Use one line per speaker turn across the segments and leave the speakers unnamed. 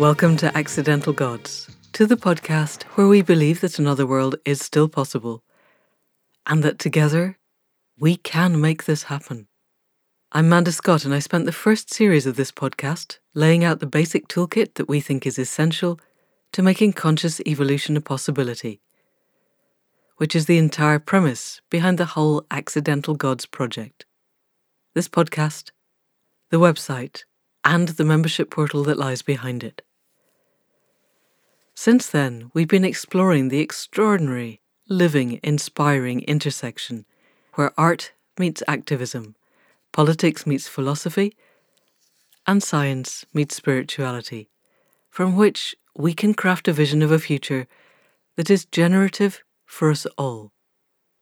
Welcome to Accidental Gods, to the podcast where we believe that another world is still possible and that together we can make this happen. I'm Manda Scott, and I spent the first series of this podcast laying out the basic toolkit that we think is essential to making conscious evolution a possibility, which is the entire premise behind the whole Accidental Gods project. This podcast, the website, and the membership portal that lies behind it. Since then, we've been exploring the extraordinary, living, inspiring intersection where art meets activism, politics meets philosophy, and science meets spirituality, from which we can craft a vision of a future that is generative for us all,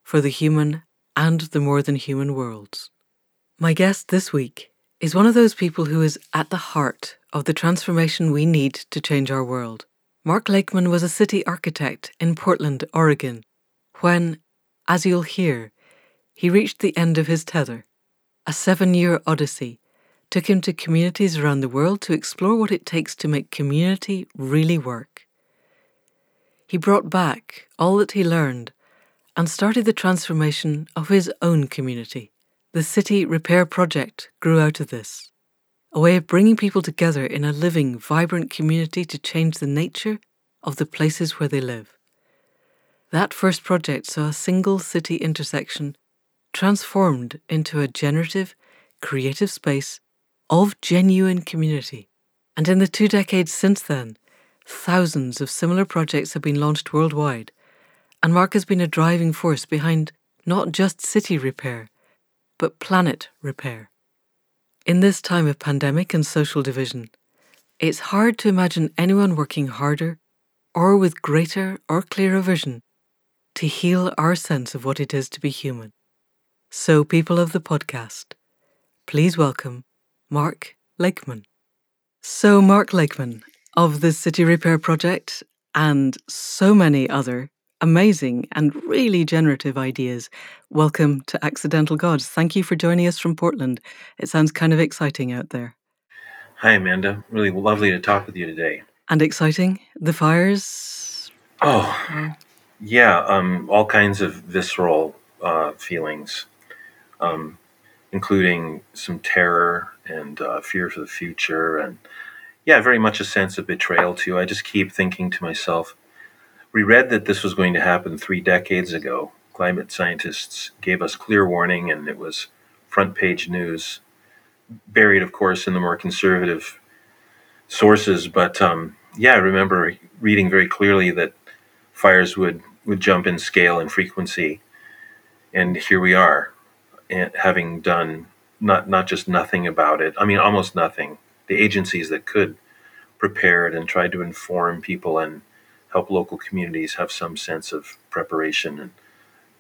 for the human and the more than human worlds. My guest this week is one of those people who is at the heart of the transformation we need to change our world. Mark Lakeman was a city architect in Portland, Oregon, when, as you'll hear, he reached the end of his tether. A seven year odyssey took him to communities around the world to explore what it takes to make community really work. He brought back all that he learned and started the transformation of his own community. The City Repair Project grew out of this, a way of bringing people together in a living, vibrant community to change the nature of the places where they live. That first project saw a single city intersection transformed into a generative, creative space of genuine community. And in the two decades since then, thousands of similar projects have been launched worldwide, and Mark has been a driving force behind not just city repair, but planet repair. In this time of pandemic and social division, it's hard to imagine anyone working harder or with greater or clearer vision to heal our sense of what it is to be human. So, people of the podcast, please welcome Mark Lakeman. So, Mark Lakeman of the City Repair Project and so many other amazing and really generative ideas. Welcome to Accidental Gods. Thank you for joining us from Portland. It sounds kind of exciting out there.
Hi, Manda. Really lovely to talk with you today.
And exciting? The fires?
Oh, yeah. Um, all kinds of visceral uh, feelings, um, including some terror and uh, fear for the future. And yeah, very much a sense of betrayal, too. I just keep thinking to myself, we read that this was going to happen three decades ago. Climate scientists gave us clear warning, and it was front page news, buried, of course, in the more conservative sources. But um, yeah, I remember reading very clearly that fires would, would jump in scale and frequency. And here we are, having done not, not just nothing about it, I mean, almost nothing. The agencies that could prepared and tried to inform people and help local communities have some sense of preparation and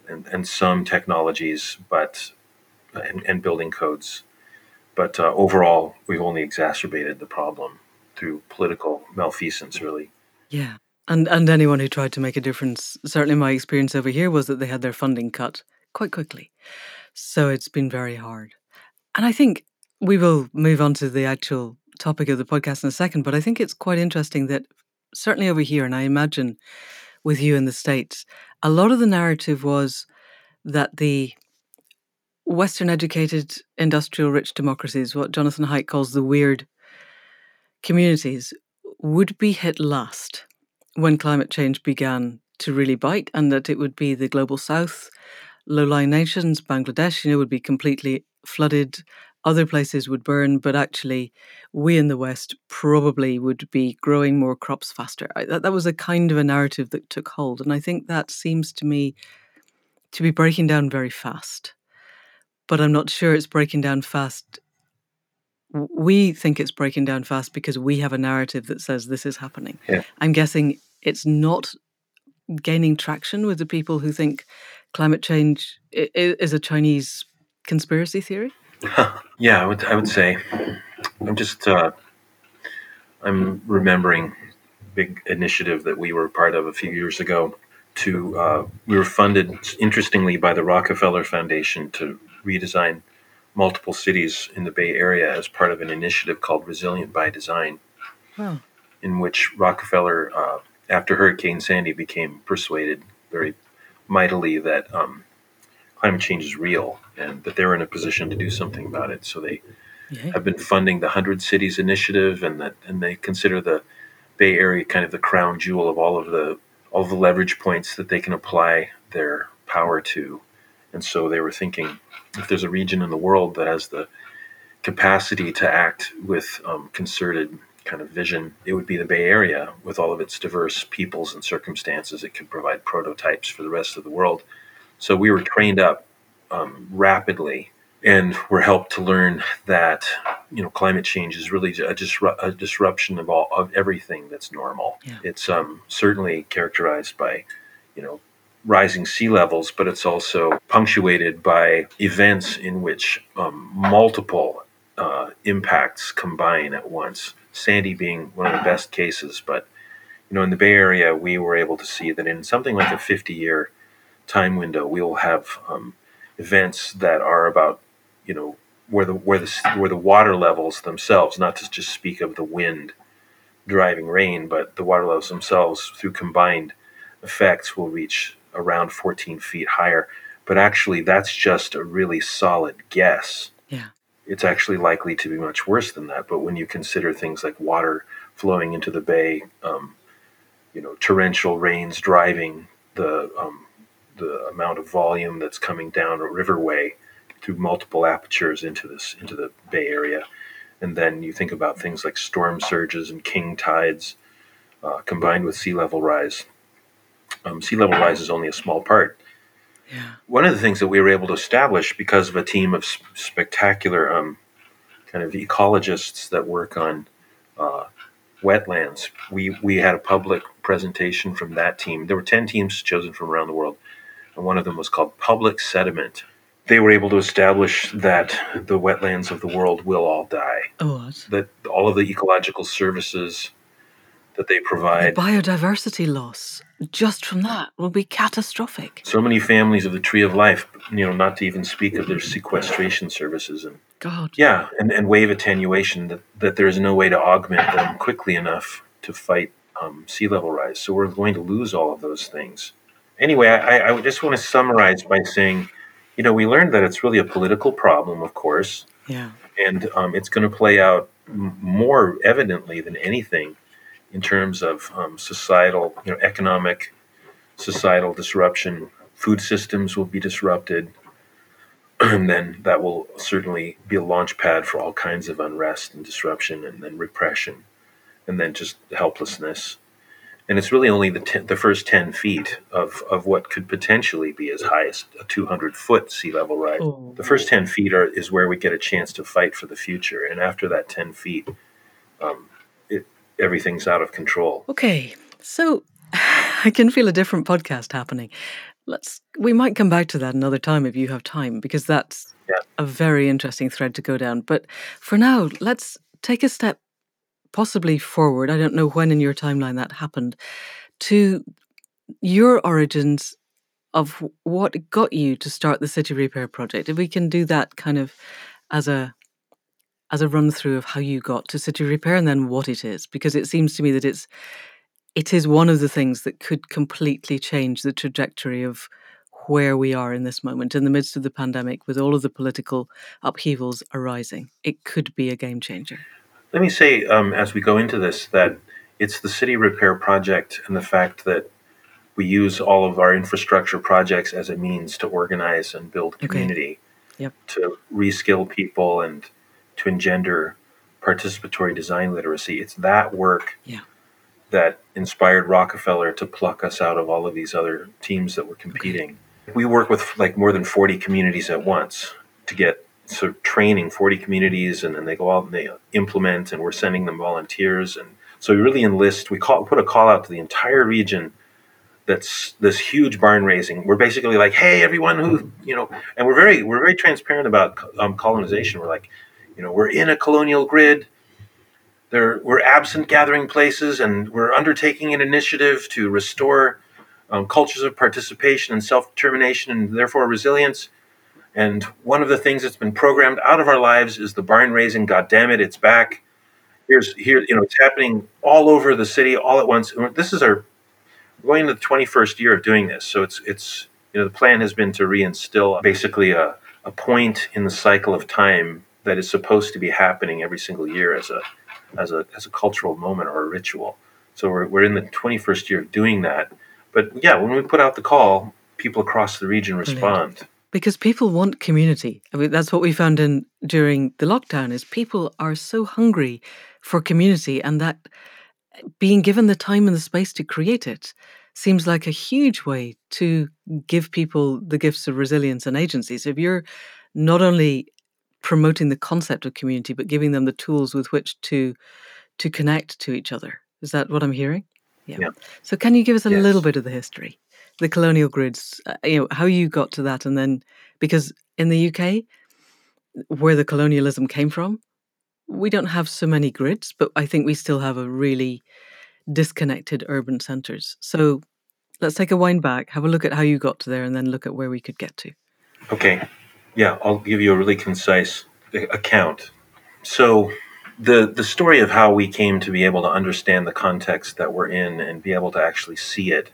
and, and some technologies, but and, and building codes. But uh, overall, we've only exacerbated the problem through political malfeasance, really.
Yeah. And, and anyone who tried to make a difference, certainly my experience over here was that they had their funding cut quite quickly. So it's been very hard. And I think we will move on to the actual topic of the podcast in a second, but I think it's quite interesting that certainly over here, and I imagine with you in the States, a lot of the narrative was that the Western educated, industrial rich democracies, what Jonathan Haidt calls the weird communities, would be hit last when climate change began to really bite, and that it would be the global south, low lying nations, Bangladesh, you know, would be completely flooded other places would burn, but actually, we in the West probably would be growing more crops faster. I, that, that was a kind of a narrative that took hold. And I think that seems to me to be breaking down very fast. But I'm not sure it's breaking down fast. We think it's breaking down fast because we have a narrative that says this is happening. Yeah. I'm guessing it's not gaining traction with the people who think climate change is a Chinese conspiracy theory.
Yeah, I would. I would say. I'm just. Uh, I'm remembering big initiative that we were part of a few years ago. To uh, we were funded, interestingly, by the Rockefeller Foundation to redesign multiple cities in the Bay Area as part of an initiative called Resilient by Design. Wow. in which Rockefeller, uh, after Hurricane Sandy, became persuaded very mightily that um, climate change is real and that they're in a position to do something about it. So they yeah. have been funding the Hundred Cities Initiative, and that and they consider the Bay Area kind of the crown jewel of all of the all of the leverage points that they can apply their power to. And so they were thinking, if there's a region in the world that has the capacity to act with um, concerted kind of vision, it would be the Bay Area with all of its diverse peoples and circumstances. It could provide prototypes for the rest of the world. So we were trained up um, rapidly and were helped to learn that you know climate change is really a, disru- a disruption of all of everything that's normal. Yeah. It's um, certainly characterized by you know rising sea levels, but it's also punctuated by events in which um, multiple uh, impacts combine at once. Sandy being one of the best cases, but you know in the Bay Area we were able to see that in something like a 50 year time window we will have um, events that are about you know where the where the where the water levels themselves, not to just speak of the wind driving rain, but the water levels themselves through combined effects will reach around 14 feet higher. But actually, that's just a really solid guess.
Yeah.
It's actually likely to be much worse than that. But when you consider things like water flowing into the bay, um, you know, torrential rains driving the um, the amount of volume that's coming down a riverway through multiple apertures into this into the Bay Area, and then you think about things like storm surges and king tides uh, combined with sea level rise. Um, sea level rise is only a small part.
Yeah.
One of the things that we were able to establish because of a team of sp- spectacular um, kind of ecologists that work on uh, wetlands, we, we had a public presentation from that team. There were 10 teams chosen from around the world, and one of them was called Public Sediment they were able to establish that the wetlands of the world will all die.
Oh,
that all of the ecological services that they provide,
the biodiversity loss just from that will be catastrophic.
So many families of the Tree of Life, you know, not to even speak of their sequestration services and
God,
yeah, and, and wave attenuation. That that there is no way to augment them quickly enough to fight um, sea level rise. So we're going to lose all of those things. Anyway, I, I just want to summarize by saying you know, we learned that it's really a political problem, of course.
Yeah.
And um, it's going to play out m- more evidently than anything in terms of um, societal, you know, economic, societal disruption. Food systems will be disrupted. And then that will certainly be a launch pad for all kinds of unrest and disruption and then repression and then just helplessness and it's really only the ten, the first ten feet of of what could potentially be as high as a two hundred foot sea level rise. Oh. The first ten feet are is where we get a chance to fight for the future, and after that ten feet, um, it everything's out of control.
Okay, so I can feel a different podcast happening. Let's we might come back to that another time if you have time because that's
yeah.
a very interesting thread to go down. But for now, let's take a step possibly forward, I don't know when in your timeline that happened, to your origins of what got you to start the City Repair project. If we can do that kind of as a as a run through of how you got to City Repair and then what it is, because it seems to me that it's it is one of the things that could completely change the trajectory of where we are in this moment in the midst of the pandemic with all of the political upheavals arising. It could be a game changer.
Let me say, um, as we go into this, that it's the city repair project and the fact that we use all of our infrastructure projects as a means to organize and build community,
okay. yep.
to reskill people and to engender participatory design literacy. It's that work
yeah.
that inspired Rockefeller to pluck us out of all of these other teams that were competing. Okay. We work with like more than 40 communities at once to get sort of training 40 communities and then they go out and they implement and we're sending them volunteers. And so we really enlist we call put a call out to the entire region that's this huge barn raising. We're basically like hey everyone who you know and we're very we're very transparent about um, colonization. We're like you know we're in a colonial grid. There we're absent gathering places and we're undertaking an initiative to restore um, cultures of participation and self-determination and therefore resilience and one of the things that's been programmed out of our lives is the barn raising. God damn it, it's back. here's here you know it's happening all over the city all at once. This is our we're going into the 21st year of doing this, so it's it's you know the plan has been to reinstill basically a, a point in the cycle of time that is supposed to be happening every single year as a as a as a cultural moment or a ritual. So we're we're in the 21st year of doing that. But yeah, when we put out the call, people across the region mm-hmm. respond.
Because people want community. I mean, that's what we found in during the lockdown is people are so hungry for community and that being given the time and the space to create it seems like a huge way to give people the gifts of resilience and agency. So if you're not only promoting the concept of community but giving them the tools with which to to connect to each other. Is that what I'm hearing?
Yeah. yeah.
So can you give us a yes. little bit of the history? The colonial grids, uh, you know, how you got to that and then because in the UK where the colonialism came from, we don't have so many grids, but I think we still have a really disconnected urban centers. So let's take a wind back, have a look at how you got to there and then look at where we could get to.
Okay. Yeah, I'll give you a really concise account. So, the the story of how we came to be able to understand the context that we're in and be able to actually see it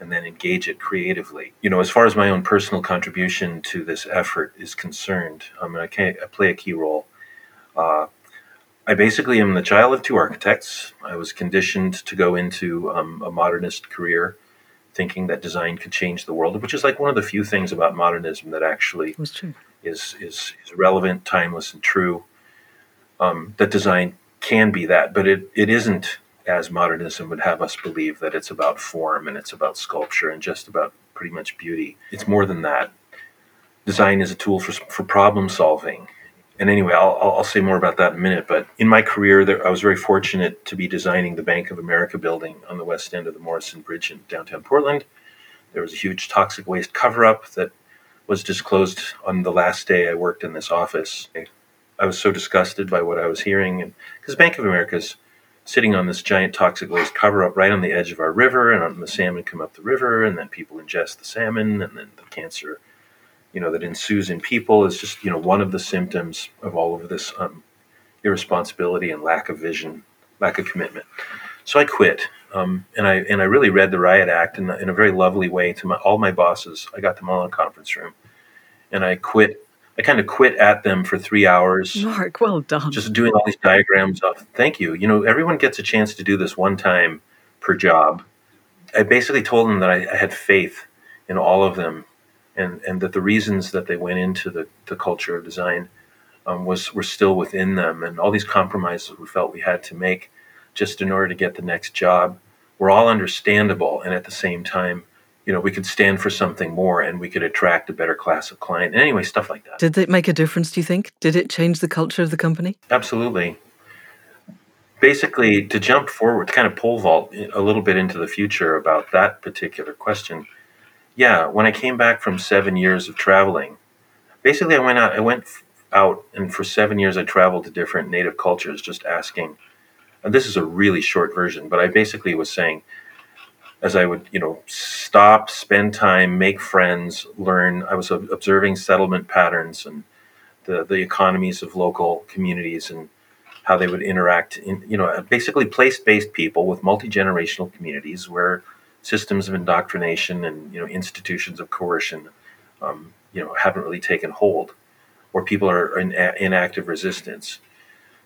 and then engage it creatively. You know, as far as my own personal contribution to this effort is concerned, I mean, I, I play a key role. Uh, I basically am the child of two architects. I was conditioned to go into um, a modernist career thinking that design could change the world, which is like one of the few things about modernism that actually is, is, is relevant, timeless, and true. Um, that design can be that, but it, it isn't as modernism would have us believe that it's about form and it's about sculpture and just about pretty much beauty. It's more than that. Design is a tool for, for problem solving and anyway, I'll, I'll say more about that in a minute. But in my career, there, I was very fortunate to be designing the Bank of America building on the west end of the Morrison Bridge in downtown Portland. There was a huge toxic waste cover up that was disclosed on the last day I worked in this office. I was so disgusted by what I was hearing, because Bank of America's sitting on this giant toxic waste cover up right on the edge of our river, and the salmon come up the river, and then people ingest the salmon, and then the cancer you know that ensues in people is just you know one of the symptoms of all of this um, irresponsibility and lack of vision, lack of commitment. So I quit, um, and I and I really read the Riot Act in, in a very lovely way to my, all my bosses. I got them all in a conference room, and I quit. I kind of quit at them for three hours.
Mark, well done.
Just doing all these diagrams of thank you. You know, everyone gets a chance to do this one time per job. I basically told them that I, I had faith in all of them and and that the reasons that they went into the, the culture of design um, was were still within them, and all these compromises we felt we had to make just in order to get the next job were all understandable, and at the same time, you know, we could stand for something more, and we could attract a better class of client. Anyway, stuff like that.
Did it make a difference? Do you think? Did it change the culture of the company?
Absolutely. Basically, to jump forward, to kind of pole vault a little bit into the future about that particular question yeah, when I came back from seven years of traveling, basically I went out. I went out, and for seven years I traveled to different native cultures, just asking. And this is a really short version, but I basically was saying, as I would, you know, stop, spend time, make friends, learn. I was observing settlement patterns and the the economies of local communities and how they would interact in, you know, basically place based people with multi generational communities where systems of indoctrination and you know institutions of coercion um, you know haven't really taken hold or people are in, in active resistance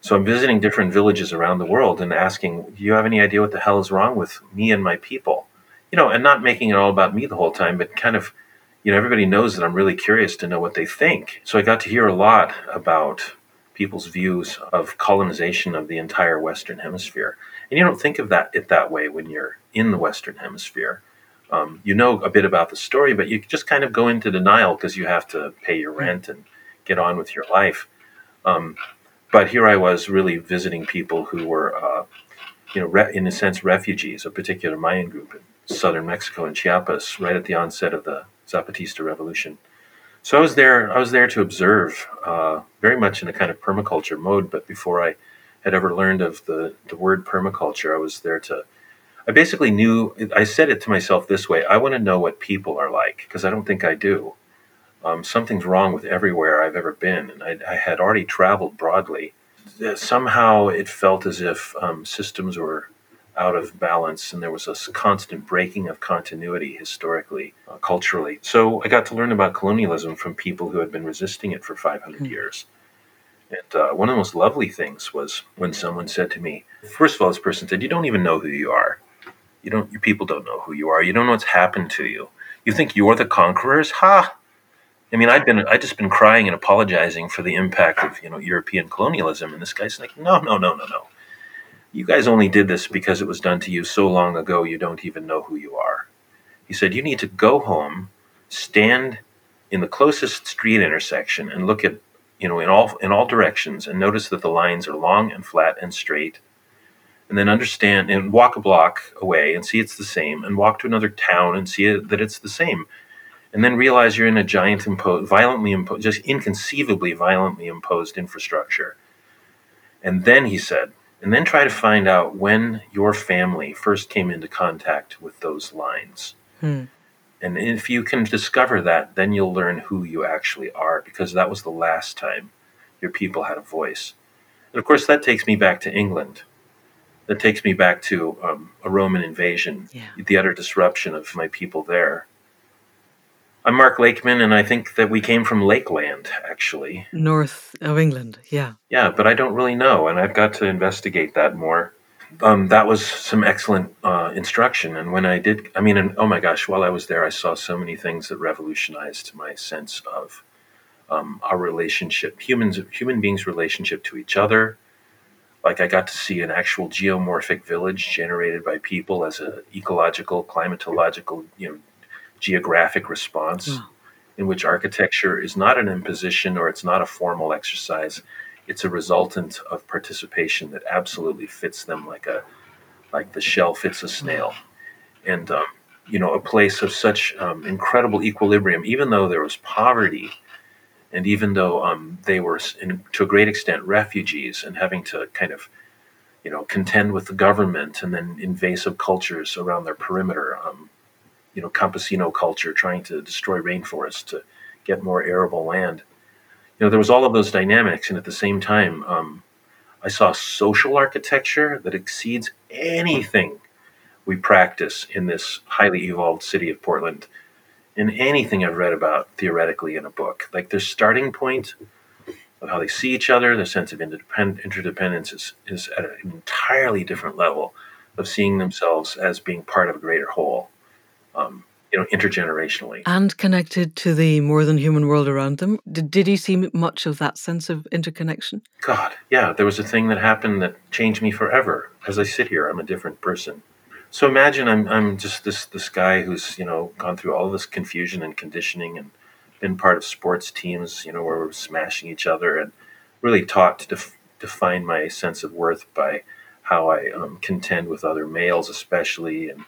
so i'm visiting different villages around the world and asking do you have any idea what the hell is wrong with me and my people you know and not making it all about me the whole time but kind of you know everybody knows that i'm really curious to know what they think so i got to hear a lot about people's views of colonization of the entire western hemisphere and you don't think of that it that way when you're in the Western Hemisphere. Um, you know a bit about the story, but you just kind of go into denial because you have to pay your rent and get on with your life. Um, but here I was really visiting people who were, uh, you know, re- in a sense, refugees, a particular Mayan group in southern Mexico and Chiapas, right at the onset of the Zapatista revolution. So I was there. I was there to observe, uh, very much in a kind of permaculture mode. But before I had ever learned of the, the word permaculture. I was there to, I basically knew, I said it to myself this way I want to know what people are like, because I don't think I do. Um, something's wrong with everywhere I've ever been. And I, I, had already traveled broadly uh, somehow it felt as if um, systems were out of balance and there was a constant breaking of continuity historically, uh, culturally. So I got to learn about colonialism from people who had been resisting it for 500 mm. years. And uh, one of the most lovely things was when someone said to me, first of all, this person said, You don't even know who you are. You don't, your people don't know who you are. You don't know what's happened to you. You think you're the conquerors? Ha! I mean, I'd been, I'd just been crying and apologizing for the impact of, you know, European colonialism. And this guy's like, no, no, no, no, no. You guys only did this because it was done to you so long ago you don't even know who you are. He said, You need to go home, stand in the closest street intersection, and look at, you know, in all, in all directions and notice that the lines are long and flat and straight. And then understand and walk a block away and see it's the same, and walk to another town and see that it's the same. And then realize you're in a giant, imposed, violently imposed, just inconceivably violently imposed infrastructure. And then he said, and then try to find out when your family first came into contact with those lines. Hmm. And if you can discover that, then you'll learn who you actually are because that was the last time your people had a voice. And of course, that takes me back to England. That takes me back to um, a Roman invasion, yeah. the utter disruption of my people there. I'm Mark Lakeman, and I think that we came from Lakeland, actually.
North of England, yeah.
Yeah, but I don't really know, and I've got to investigate that more. Um, that was some excellent uh, instruction. And when I did, I mean, and, oh my gosh, while I was there, I saw so many things that revolutionized my sense of um, our relationship, humans, human beings' relationship to each other. Like I got to see an actual geomorphic village generated by people as an ecological, climatological, you know, geographic response mm. in which architecture is not an imposition or it's not a formal exercise. It's a resultant of participation that absolutely fits them like a like the shell fits a snail. And um, you know, a place of such um, incredible equilibrium, even though there was poverty, and even though um, they were, in, to a great extent, refugees and having to kind of, you know, contend with the government and then invasive cultures around their perimeter. Um, you know campesino culture trying to destroy rainforests to get more arable land. You know, there was all of those dynamics, and at the same time, um, I saw social architecture that exceeds anything we practice in this highly evolved city of Portland, in anything I've read about theoretically in a book. Like their starting point of how they see each other, their sense of interdependence is, is at an entirely different level of seeing themselves as being part of a greater whole um, you know, intergenerationally.
And connected to the more than human world around them. Did, did he see much of that sense of interconnection?
God, yeah. There was a thing that happened that changed me forever. As I sit here, I'm a different person. So imagine I'm, I'm just this, this guy who's, you know, gone through all this confusion and conditioning and been part of sports teams, you know, where we're smashing each other and really taught to def- define my sense of worth by how I um, contend with other males, especially, and,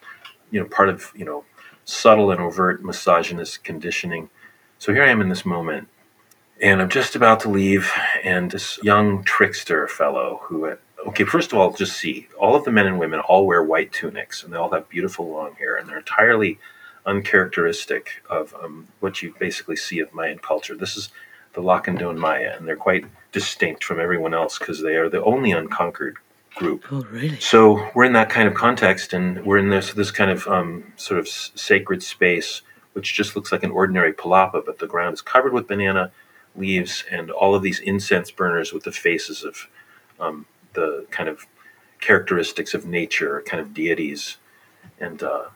you know, part of, you know, subtle and overt misogynist conditioning. So here I am in this moment, and I'm just about to leave, and this young trickster fellow who, had, okay, first of all, just see all of the men and women all wear white tunics, and they all have beautiful long hair, and they're entirely uncharacteristic of um, what you basically see of Mayan culture. This is the Lacandon Maya, and they're quite distinct from everyone else because they are the only unconquered group.
Oh, really?
So we're in that kind of context, and we're in this this kind of um, sort of sacred space, which just looks like an ordinary palapa, but the ground is covered with banana leaves and all of these incense burners with the faces of um, the kind of characteristics of nature, kind of deities, and uh,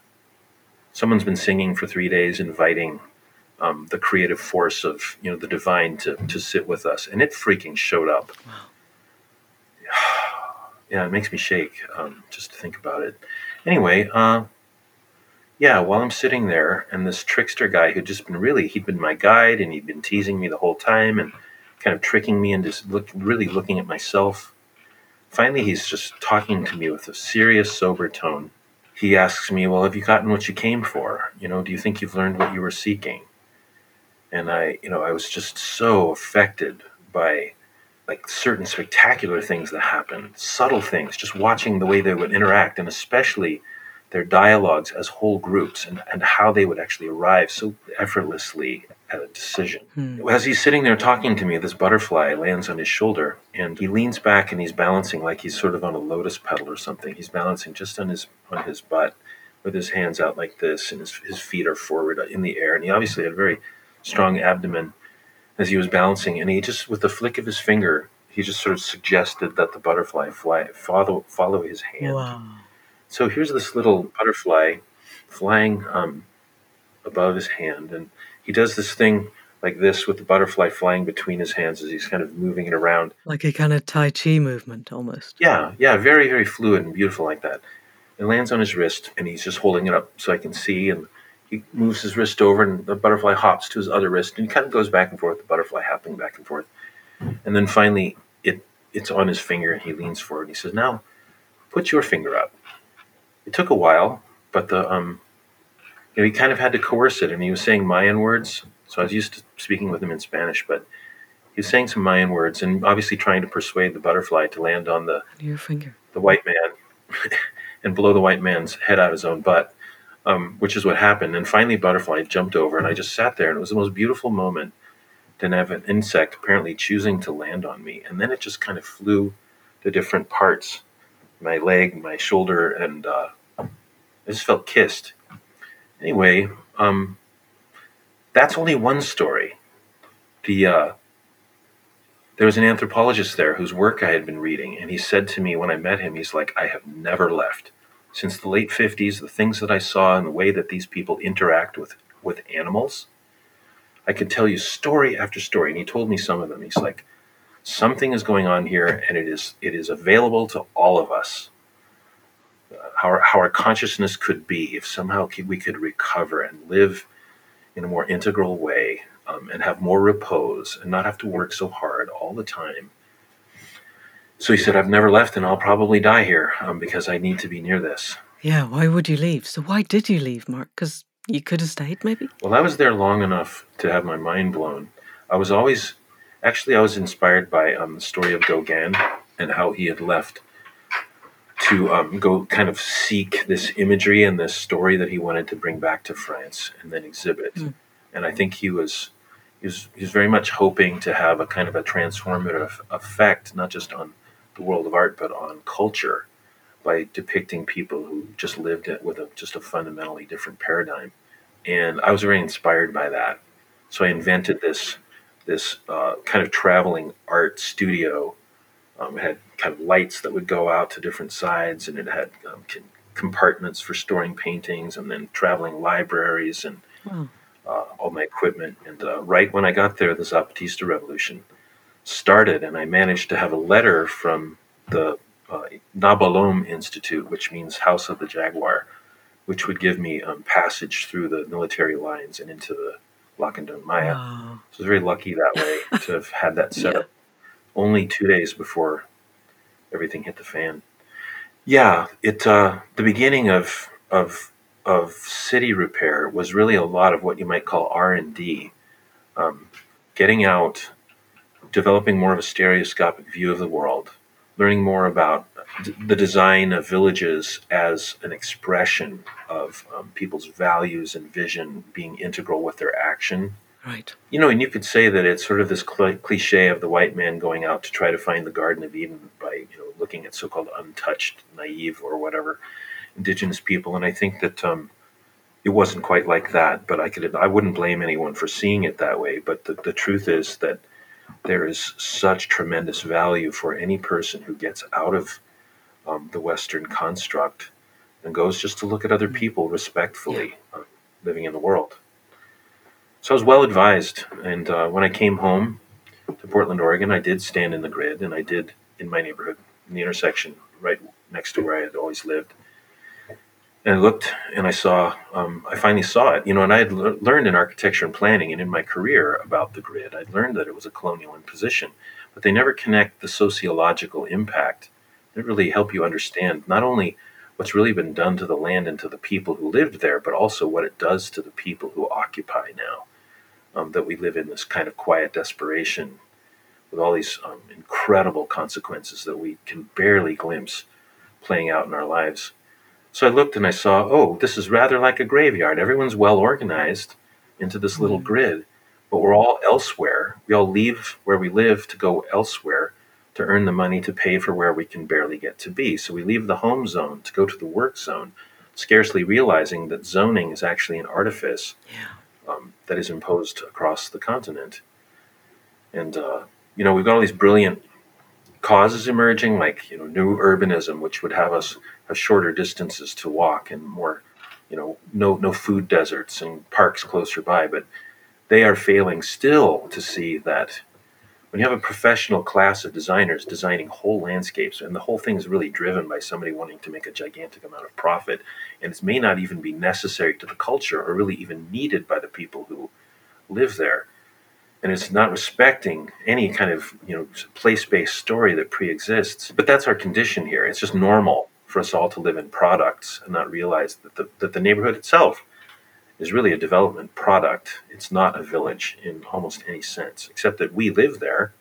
someone's been singing for three days, inviting. Um, the creative force of you know the divine to, to sit with us, and it freaking showed up. Wow yeah, it makes me shake um, just to think about it. Anyway, uh, yeah, while I'm sitting there, and this trickster guy who'd just been really, he'd been my guide and he'd been teasing me the whole time and kind of tricking me into look, really looking at myself. Finally, he's just talking to me with a serious, sober tone. He asks me, Well, have you gotten what you came for? You know, do you think you've learned what you were seeking? And I, you know, I was just so affected by like certain spectacular things that happened, subtle things, just watching the way they would interact, and especially their dialogues as whole groups and, and how they would actually arrive so effortlessly at a decision.
Hmm.
As he's sitting there talking to me, this butterfly lands on his shoulder and he leans back and he's balancing like he's sort of on a lotus petal or something. He's balancing just on his on his butt with his hands out like this and his, his feet are forward in the air. And he obviously had a very strong abdomen as he was balancing. And he just, with the flick of his finger, he just sort of suggested that the butterfly fly follow follow his hand.
Wow.
So here's this little butterfly flying um, above his hand, and he does this thing like this with the butterfly flying between his hands as he's kind of moving it around.
Like a kind of Tai Chi movement almost.
Yeah, yeah, very, very fluid and beautiful like that. It lands on his wrist, and he's just holding it up so I can see. And he moves his wrist over, and the butterfly hops to his other wrist, and he kind of goes back and forth. The butterfly hopping back and forth, and then finally, it it's on his finger, and he leans forward. And he says, "Now, put your finger up." It took a while, but the um, you know, he kind of had to coerce it, and he was saying Mayan words. So I was used to speaking with him in Spanish, but he was saying some Mayan words, and obviously trying to persuade the butterfly to land on the
Your finger.
the white man and blow the white man's head out of his own butt, um, which is what happened. And finally, Butterfly jumped over, and I just sat there, and it was the most beautiful moment to have an insect apparently choosing to land on me. And then it just kind of flew to different parts my leg, my shoulder, and uh, I just felt kissed. Anyway, um, that's only one story. The uh, there was an anthropologist there whose work I had been reading, and he said to me when I met him, he's like, I have never left. Since the late 50s, the things that I saw and the way that these people interact with, with animals, I could tell you story after story. And he told me some of them. He's like, something is going on here, and it is, it is available to all of us. Uh, how, our, how our consciousness could be if somehow we could recover and live in a more integral way um, and have more repose and not have to work so hard all the time. So he said, I've never left and I'll probably die here um, because I need to be near this.
Yeah, why would you leave? So why did you leave, Mark? Because you could have stayed, maybe?
Well, I was there long enough to have my mind blown. I was always, actually, I was inspired by um, the story of Gauguin and how he had left to um, go kind of seek this imagery and this story that he wanted to bring back to France and then exhibit.
Mm.
And I think he was he was, he was very much hoping to have a kind of a transformative effect, not just on the world of art, but on culture by depicting people who just lived it with a, just a fundamentally different paradigm. And I was very inspired by that. So I invented this, this uh, kind of traveling art studio. Um, it had kind of lights that would go out to different sides, and it had um, compartments for storing paintings, and then traveling libraries and
Wow.
uh, all my equipment. And uh, right when I got there, the Zapatista Revolution started, and I managed to have a letter from the uh, Na Bolom Institute, which means House of the Jaguar, which would give me um, passage through the military lines and into the Lacandon Maya.
Wow.
So I was very lucky that way to have had that set
Yeah.
up only two days before everything hit the fan. Yeah, it uh, the beginning of of of city repair was really a lot of what you might call R and D, um, getting out, developing more of a stereoscopic view of the world, learning more about the design of villages as an expression of um, people's values and vision being integral with their action.
Right.
You know, and you could say that it's sort of this cl- cliche of the white man going out to try to find the Garden of Eden by, you know, looking at so-called untouched, naive, or whatever indigenous people. And I think that um, it wasn't quite like that. But I could, I wouldn't blame anyone for seeing it that way. But the, the truth is that there is such tremendous value for any person who gets out of um, the Western construct and goes just to look at other people respectfully uh, living in the world. So I was well advised, and uh, when I came home to Portland, Oregon, I did stand in the grid, and I did in my neighborhood, in the intersection right next to where I had always lived. And I looked, and I saw, um, I finally saw it, you know. And I had lear- learned in architecture and planning, and in my career about the grid, I'd learned that it was a colonial imposition, but they never connect the sociological impact. They really help you understand not only what's really been done to the land and to the people who lived there, but also what it does to the people who occupy now. Um, that we live in this kind of quiet desperation with all these um, incredible consequences that we can barely glimpse playing out in our lives. So I looked and I saw, oh, this is rather like a graveyard. Everyone's well organized into this little
Mm.
grid, but we're all elsewhere. We all leave where we live to go elsewhere to earn the money to pay for where we can barely get to be. So we leave the home zone to go to the work zone, scarcely realizing that zoning is actually an artifice
Yeah.
um, that is imposed across the continent. And uh, you know, we've got all these brilliant causes emerging, like you know, new urbanism, which would have us shorter distances to walk and more, you know, no no food deserts and parks closer by. But they are failing still to see that when you have a professional class of designers designing whole landscapes, and the whole thing is really driven by somebody wanting to make a gigantic amount of profit, and it may not even be necessary to the culture or really even needed by the people who live there and it's not respecting any kind of you know place-based story that pre-exists but that's our condition here it's just normal for us all to live in products and not realize that the, that the neighborhood itself is really a development product. It's not a village in almost any sense except that we live there.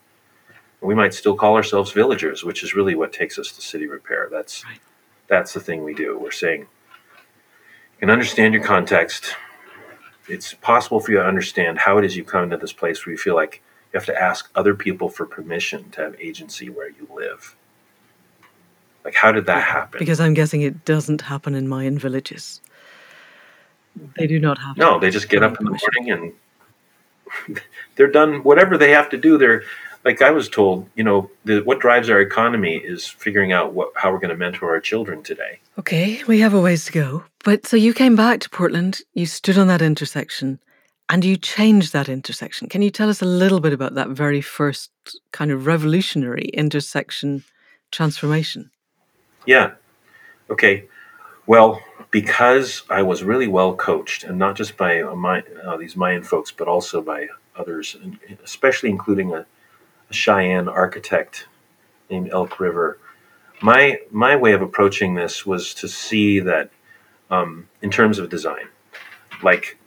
We might still call ourselves villagers which is really what takes us to city repair. That's
Right.
that's the thing we do. We're saying you can understand your context. It's possible for you to understand how it is you come into this place where you feel like you have to ask other people for permission to have agency where you live. Like, how did that happen?
Because I'm guessing it doesn't happen in Mayan villages. They do not have.
no, they just get up in the morning and they're done whatever they have to do. They're like I was told, you know, the, what drives our economy is figuring out what how we're going to mentor our children today.
Okay, we have a ways to go. But so you came back to Portland, you stood on that intersection, and you changed that intersection. Can you tell us a little bit about that very first kind of revolutionary intersection transformation?
Yeah. Okay. Well, because I was really well coached, and not just by uh, my, uh, these Mayan folks, but also by others, and especially including a, a Cheyenne architect named Elk River. My my way of approaching this was to see that, um, in terms of design, like,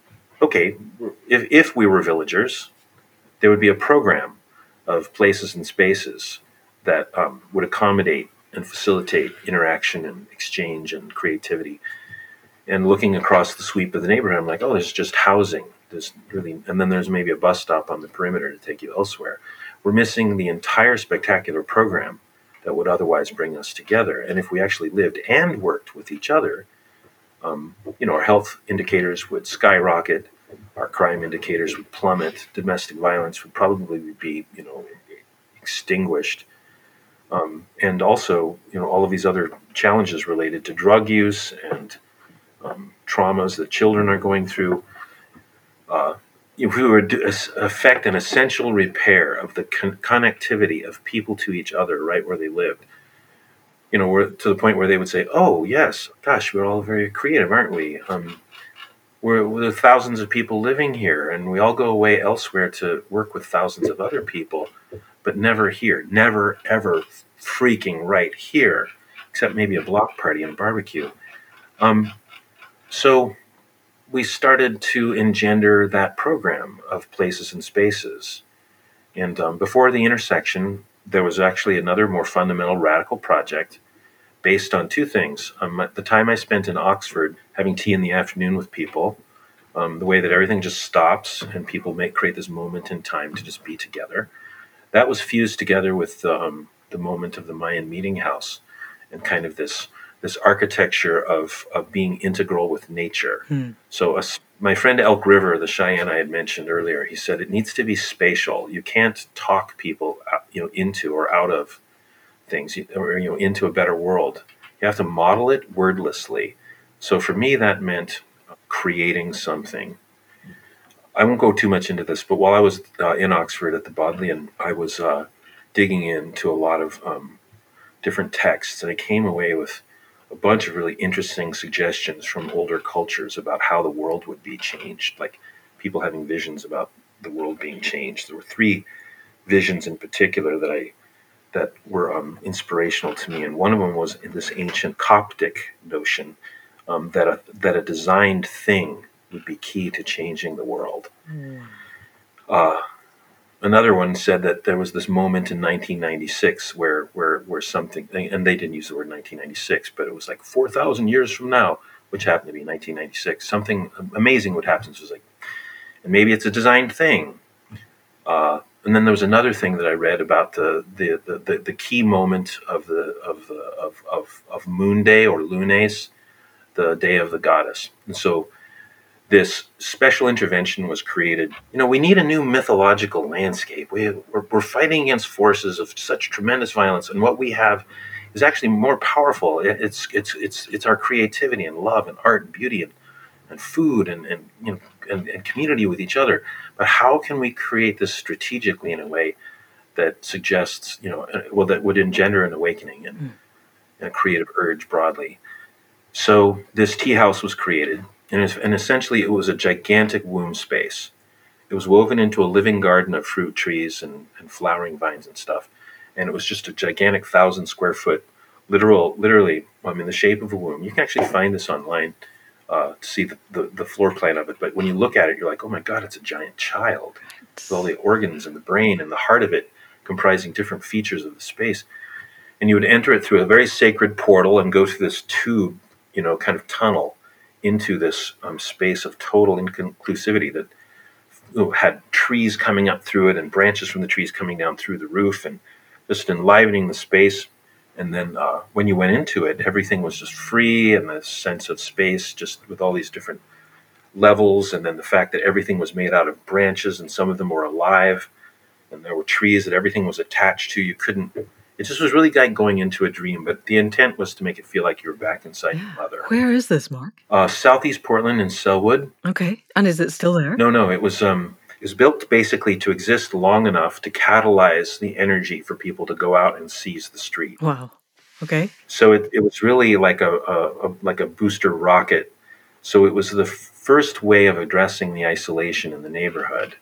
okay, if if we were villagers, there would be a program of places and spaces that um, would accommodate and facilitate interaction and exchange and creativity. And looking across the sweep of the neighborhood, I'm like, oh, there's just housing. There's really, and then there's maybe a bus stop on the perimeter to take you elsewhere. We're missing the entire spectacular program that would otherwise bring us together. And if we actually lived and worked with each other, um, you know, our health indicators would skyrocket, our crime indicators would plummet, domestic violence would probably be, you know, extinguished. Um, and also, you know, all of these other challenges related to drug use and um, traumas that children are going through. Uh, if we were to affect an essential repair of the con- connectivity of people to each other right where they lived, you know, we're to the point where they would say, "Oh, yes, gosh, we're all very creative, aren't we? Um, we're, we're thousands of people living here, and we all go away elsewhere to work with thousands of other people, but never here, never ever freaking right here, except maybe a block party and barbecue." Um, so we started to engender that program of places and spaces. And um, before the intersection, there was actually another more fundamental radical project based on two things. Um, the time I spent in Oxford having tea in the afternoon with people, um, the way that everything just stops and people make create this moment in time to just be together. That was fused together with um, the moment of the Mayan meeting house and kind of this this architecture of, of being integral with nature.
Hmm.
So, a, my friend Elk River, the Cheyenne I had mentioned earlier, he said it needs to be spatial. You can't talk people, you know, into or out of things, or you know, into a better world. You have to model it wordlessly. So, for me, that meant creating something. I won't go too much into this, but while I was uh, in Oxford at the Bodleian, I was uh, digging into a lot of um, different texts, and I came away with a bunch of really interesting suggestions from older cultures about how the world would be changed, like people having visions about the world being changed. There were three visions in particular that I that were um, inspirational to me, and one of them was this ancient Coptic notion um, that a that a designed thing would be key to changing the world. Uh, another one said that there was this moment in 1996 where where where something and they didn't use the word 1996 but it was like 4000 years from now which happened to be 1996 something amazing would happen so it was like and maybe it's a designed thing uh, and then there was another thing that I read about the the, the, the, the key moment of the of the of, of, of Moon Day or Lunes, the day of the goddess. And so this special intervention was created. You know, we need a new mythological landscape. We, we're, we're fighting against forces of such tremendous violence, and what we have is actually more powerful. It's it's it's it's our creativity and love and art and beauty and, and food and, and you know and, and community with each other. But how can we create this strategically in a way that suggests, you know, uh, well, that would engender an awakening and, mm. and a creative urge broadly? So this tea house was created and, and essentially it was a gigantic womb space. It was woven into a living garden of fruit trees and, and flowering vines and stuff. And it was just a gigantic thousand square foot, literal, literally, I mean, the shape of a womb. You can actually find this online uh, to see the, the, the, floor plan of it. But when you look at it, you're like, oh my God, it's a giant child with all the organs and the brain and the heart of it comprising different features of the space. And you would enter it through a very sacred portal and go through this tube, you know, kind of tunnel into this um, space of total inconclusivity that had trees coming up through it and branches from the trees coming down through the roof and just enlivening the space. And then uh, when you went into it, everything was just free and the sense of space, just with all these different levels. And then the fact that everything was made out of branches and some of them were alive. And there were trees that everything was attached to. You couldn't it just was really like going into a dream, but the intent was to make it feel like you were back inside your mother.
Where is this, Mark?
Uh, Southeast Portland in Sellwood.
Okay, and is it still there?
No, no, it was um, it was built basically to exist long enough to catalyze the energy for people to go out and seize the street.
Wow. Okay.
So it, it was really like a, a, a like a booster rocket. So it was the first way of addressing the isolation in the neighborhood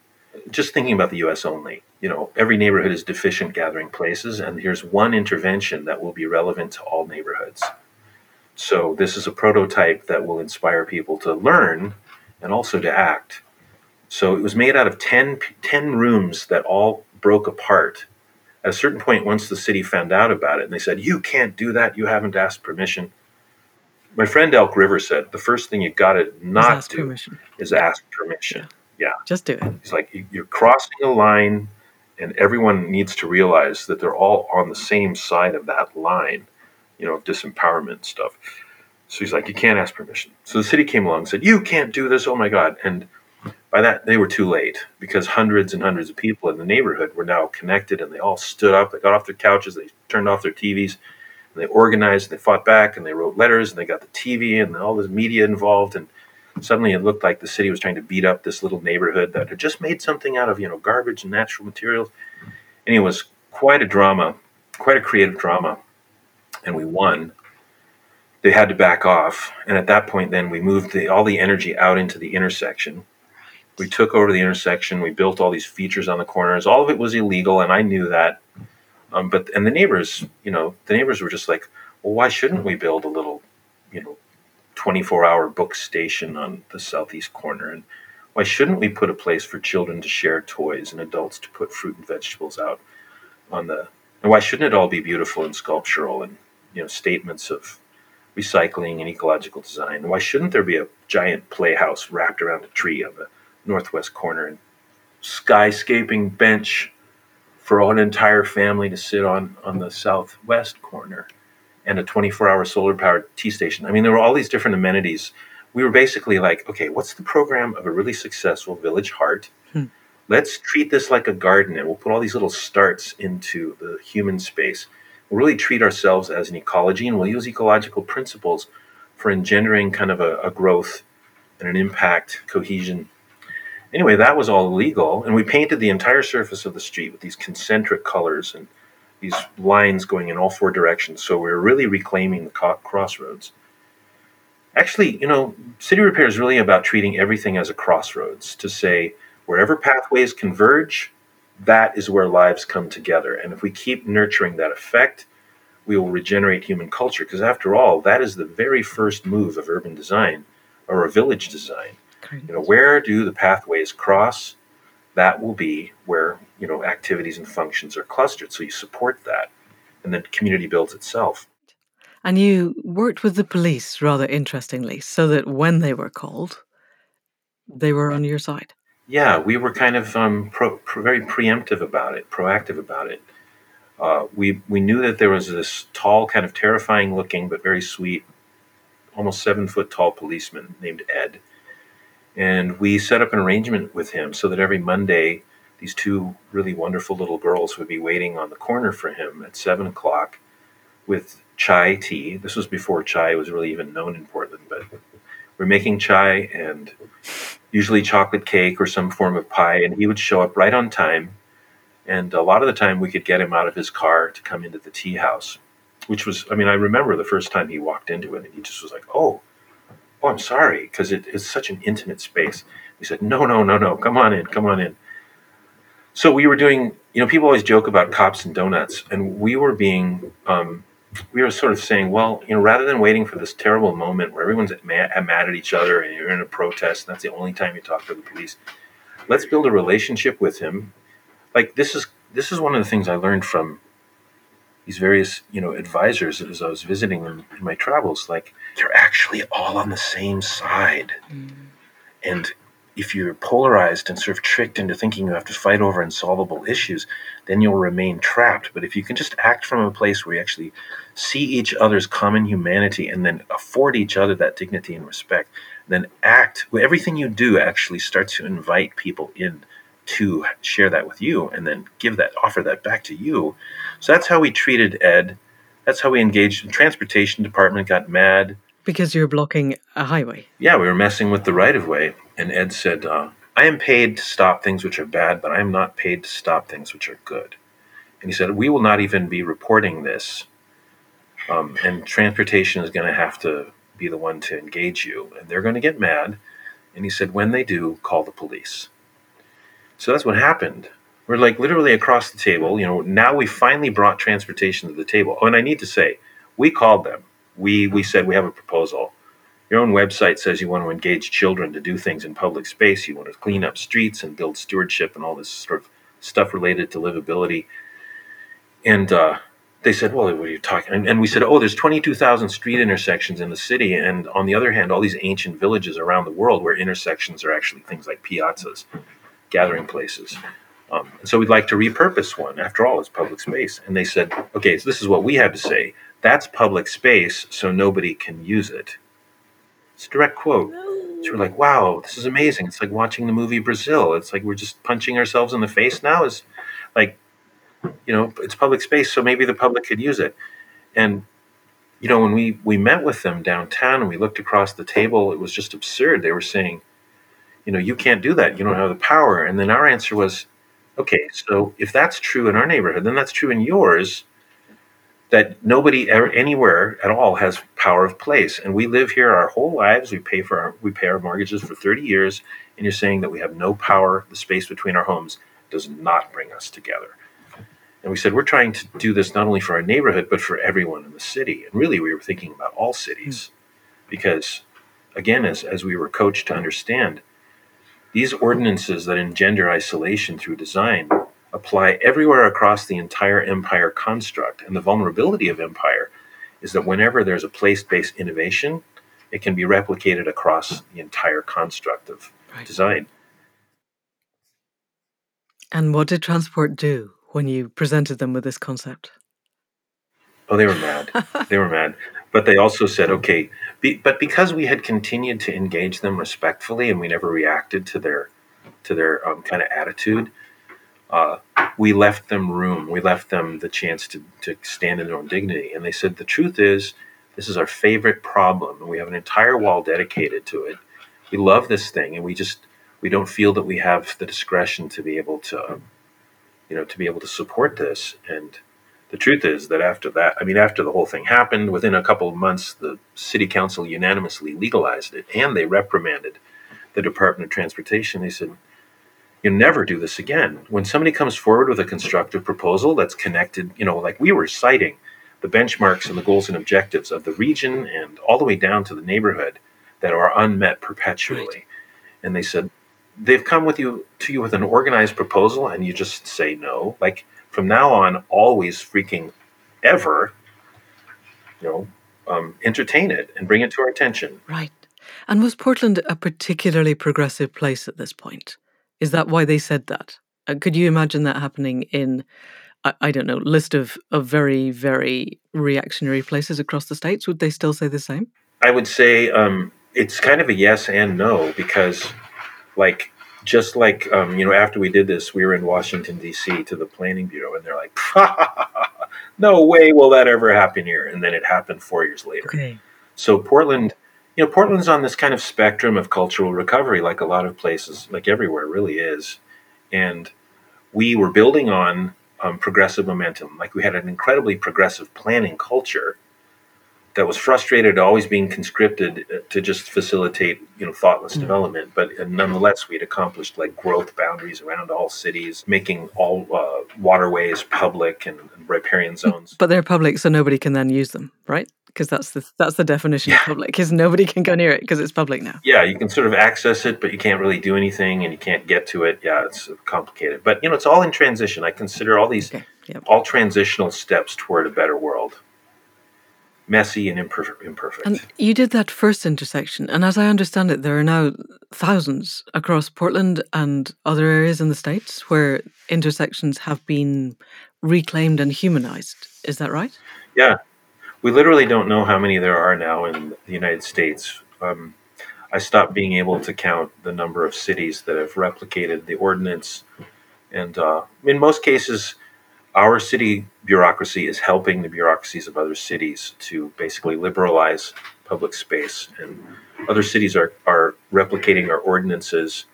just thinking about the US only, you know, every neighborhood is deficient gathering places, and here's one intervention that will be relevant to all neighborhoods. So, this is a prototype that will inspire people to learn and also to act. So, it was made out of 10, 10 rooms that all broke apart. At a certain point, once the city found out about it, and they said, You can't do that, you haven't asked permission. My friend Elk River said, The first thing you got to not do permission. is ask permission. Yeah. Yeah.
Just do it.
It's like you're crossing a line, and everyone needs to realize that they're all on the same side of that line, you know, of disempowerment stuff. So he's like, you can't ask permission. So the city came along and said, you can't do this. Oh my God. And by that, they were too late because hundreds and hundreds of people in the neighborhood were now connected and they all stood up. They got off their couches, they turned off their TVs, and they organized, and they fought back, and they wrote letters, and they got the TV and all this media involved. And suddenly it looked like the city was trying to beat up this little neighborhood that had just made something out of you know garbage and natural materials. And it was quite a drama quite a creative drama. And we won. They had to back off. And at that point then we moved the, all the energy out into the intersection. We took over the intersection. We built all these features on the corners. All of it was illegal and i knew that. Um, but and the neighbors you know the neighbors were just like well why shouldn't we build a little you know 24 hour book station on the southeast corner. And why shouldn't we put a place for children to share toys and adults to put fruit and vegetables out on the. And why shouldn't it all be beautiful and sculptural and you know statements of recycling and ecological design? Why shouldn't there be a giant playhouse wrapped around a tree on the northwest corner and skyscaping bench for an entire family to sit on on the southwest corner? And a 24 hour solar powered tea station. I mean, there were all these different amenities. We were basically like, okay, what's the program of a really successful village heart? Hmm. Let's treat this like a garden and we'll put all these little starts into the human space. We'll really treat ourselves as an ecology and we'll use ecological principles for engendering kind of a, a growth and an impact, cohesion. Anyway, that was all legal. And we painted the entire surface of the street with these concentric colors and these lines going in all four directions. So we're really reclaiming the co- crossroads. Actually, you know, city repair is really about treating everything as a crossroads to say wherever pathways converge, that is where lives come together. And if we keep nurturing that effect, we will regenerate human culture. Because after all, that is the very first move of urban design or a village design. You know, where do the pathways cross? That will be where you know activities and functions are clustered. So you support that, and then community builds itself.
And you worked with the police rather interestingly, so that when they were called, they were on your side.
Yeah, we were kind of um, pro, pro, very preemptive about it, proactive about it. Uh, we we knew that there was this tall, kind of terrifying looking, but very sweet, almost seven foot tall policeman named Ed, and we set up an arrangement with him so that every Monday, these two really wonderful little girls would be waiting on the corner for him at seven o'clock with chai tea. This was before chai was really even known in Portland, but we're making chai and usually chocolate cake or some form of pie, and he would show up right on time. And a lot of the time, we could get him out of his car to come into the tea house, which was, I mean, I remember the first time he walked into it, and he just was like, oh, oh, I'm sorry, because it's such an intimate space. He said, no, no, no, no, come on in, come on in. So we were doing, you know, people always joke about cops and donuts, and we were being um, we were sort of saying, well, you know, rather than waiting for this terrible moment where everyone's mad, mad at each other and you're in a protest, and that's the only time you talk to the police, let's build a relationship with him. Like this is this is one of the things I learned from these various, you know, advisors as I was visiting them in my travels. Like they're actually all on the same side, mm. and if you're polarized and sort of tricked into thinking you have to fight over insolvable issues, then you'll remain trapped. But if you can just act from a place where you actually see each other's common humanity and then afford each other that dignity and respect, then act, everything you do actually starts to invite people in to share that with you and then give that, offer that back to you. So that's how we treated Ed. That's how we engaged. The transportation department got mad
because you're blocking a highway.
Yeah, we were messing with the right of way. And Ed said, uh, I am paid to stop things which are bad, but I am not paid to stop things which are good. And he said, We will not even be reporting this. Um, and transportation is going to have to be the one to engage you. And they're going to get mad. And he said, When they do, call the police. So that's what happened. We're like literally across the table. You know, now we finally brought transportation to the table. Oh, and I need to say, we called them we we said we have a proposal. Your own website says you want to engage children to do things in public space. You want to clean up streets and build stewardship and all this sort of stuff related to livability. And uh, they said, "Well, what are you talking?" And, and we said, "Oh, there's 22,000 street intersections in the city, and on the other hand, all these ancient villages around the world where intersections are actually things like piazzas, gathering places." Um, so we'd like to repurpose one. After all, it's public space. And they said, "Okay, so this is what we had to say." That's public space, so nobody can use it. It's a direct quote. So we're like, wow, this is amazing. It's like watching the movie Brazil. It's like we're just punching ourselves in the face now. Is like, you know, it's public space, so maybe the public could use it. And you know, when we we met with them downtown and we looked across the table, it was just absurd. They were saying, you know, you can't do that. You don't have the power. And then our answer was, okay, so if that's true in our neighborhood, then that's true in yours that nobody ever, anywhere at all has power of place. And we live here our whole lives. We pay for our we pay our mortgages for 30 years. And you're saying that we have no power. The space between our homes does not bring us together. And we said we're trying to do this not only for our neighborhood but for everyone in the city. And really we were thinking about all cities. Hmm. Because again as, as we were coached to understand these ordinances that engender isolation through design apply everywhere across the entire empire construct. And the vulnerability of empire is that whenever there's a place based innovation, it can be replicated across the entire construct of right. design.
And what did Transport do when you presented them with this concept?
Oh, they were mad. they were mad. But they also said, okay, be, but because we had continued to engage them respectfully and we never reacted to their to their um, kind of attitude, uh, we left them room. We left them the chance to, to stand in their own dignity. And they said, the truth is, this is our favorite problem. And we have an entire wall dedicated to it. We love this thing. And we just, we don't feel that we have the discretion to be able to, you know, to be able to support this. And the truth is that after that, I mean, after the whole thing happened, within a couple of months, the city council unanimously legalized it and they reprimanded the Department of Transportation. They said, you never do this again. When somebody comes forward with a constructive proposal that's connected, you know, like we were citing the benchmarks and the goals and objectives of the region and all the way down to the neighborhood that are unmet perpetually. Right. And they said, they've come with you to you with an organized proposal and you just say no like from now on always freaking ever you know um, entertain it and bring it to our attention
Right. And was Portland a particularly progressive place at this point? Is that why they said that? Uh, could you imagine that happening in, I, I don't know, list of, of very, very reactionary places across the states? Would they still say the same?
I would say um, it's kind of a yes and no because, like, just like um, you know, after we did this, we were in Washington D.C. to the Planning Bureau, and they're like, "No way will that ever happen here," and then it happened four years later.
Okay.
So Portland, you know, Portland's on this kind of spectrum of cultural recovery, like a lot of places, like everywhere, really is, and we were building on um, progressive momentum. Like we had an incredibly progressive planning culture that was frustrated, always being conscripted uh, to just facilitate, you know, thoughtless
Mm.
development. But uh, nonetheless, we had accomplished like growth boundaries around all cities, making all uh, waterways public and, and riparian zones.
But they're public, so nobody can then use them, right? Because that's the that's the definition of public. Is nobody can go near it because it's public now.
yeah, you can sort of access it, but you can't really do anything, and you can't get to it. Yeah, it's complicated, but you know, it's all in transition. I consider all these
Okay. Yep.
all transitional steps toward a better world. Messy and imperfect. imperfect.
And you did that first intersection, and as I understand it, there are now thousands across Portland and other areas in the states where intersections have been reclaimed and humanized. Is that right?
yeah, we literally don't know how many there are now in the United States. Um, I stopped being able to count the number of cities that have replicated the ordinance, and uh, in most cases, our city bureaucracy is helping the bureaucracies of other cities to basically liberalize public space, and other cities are, are replicating our ordinances.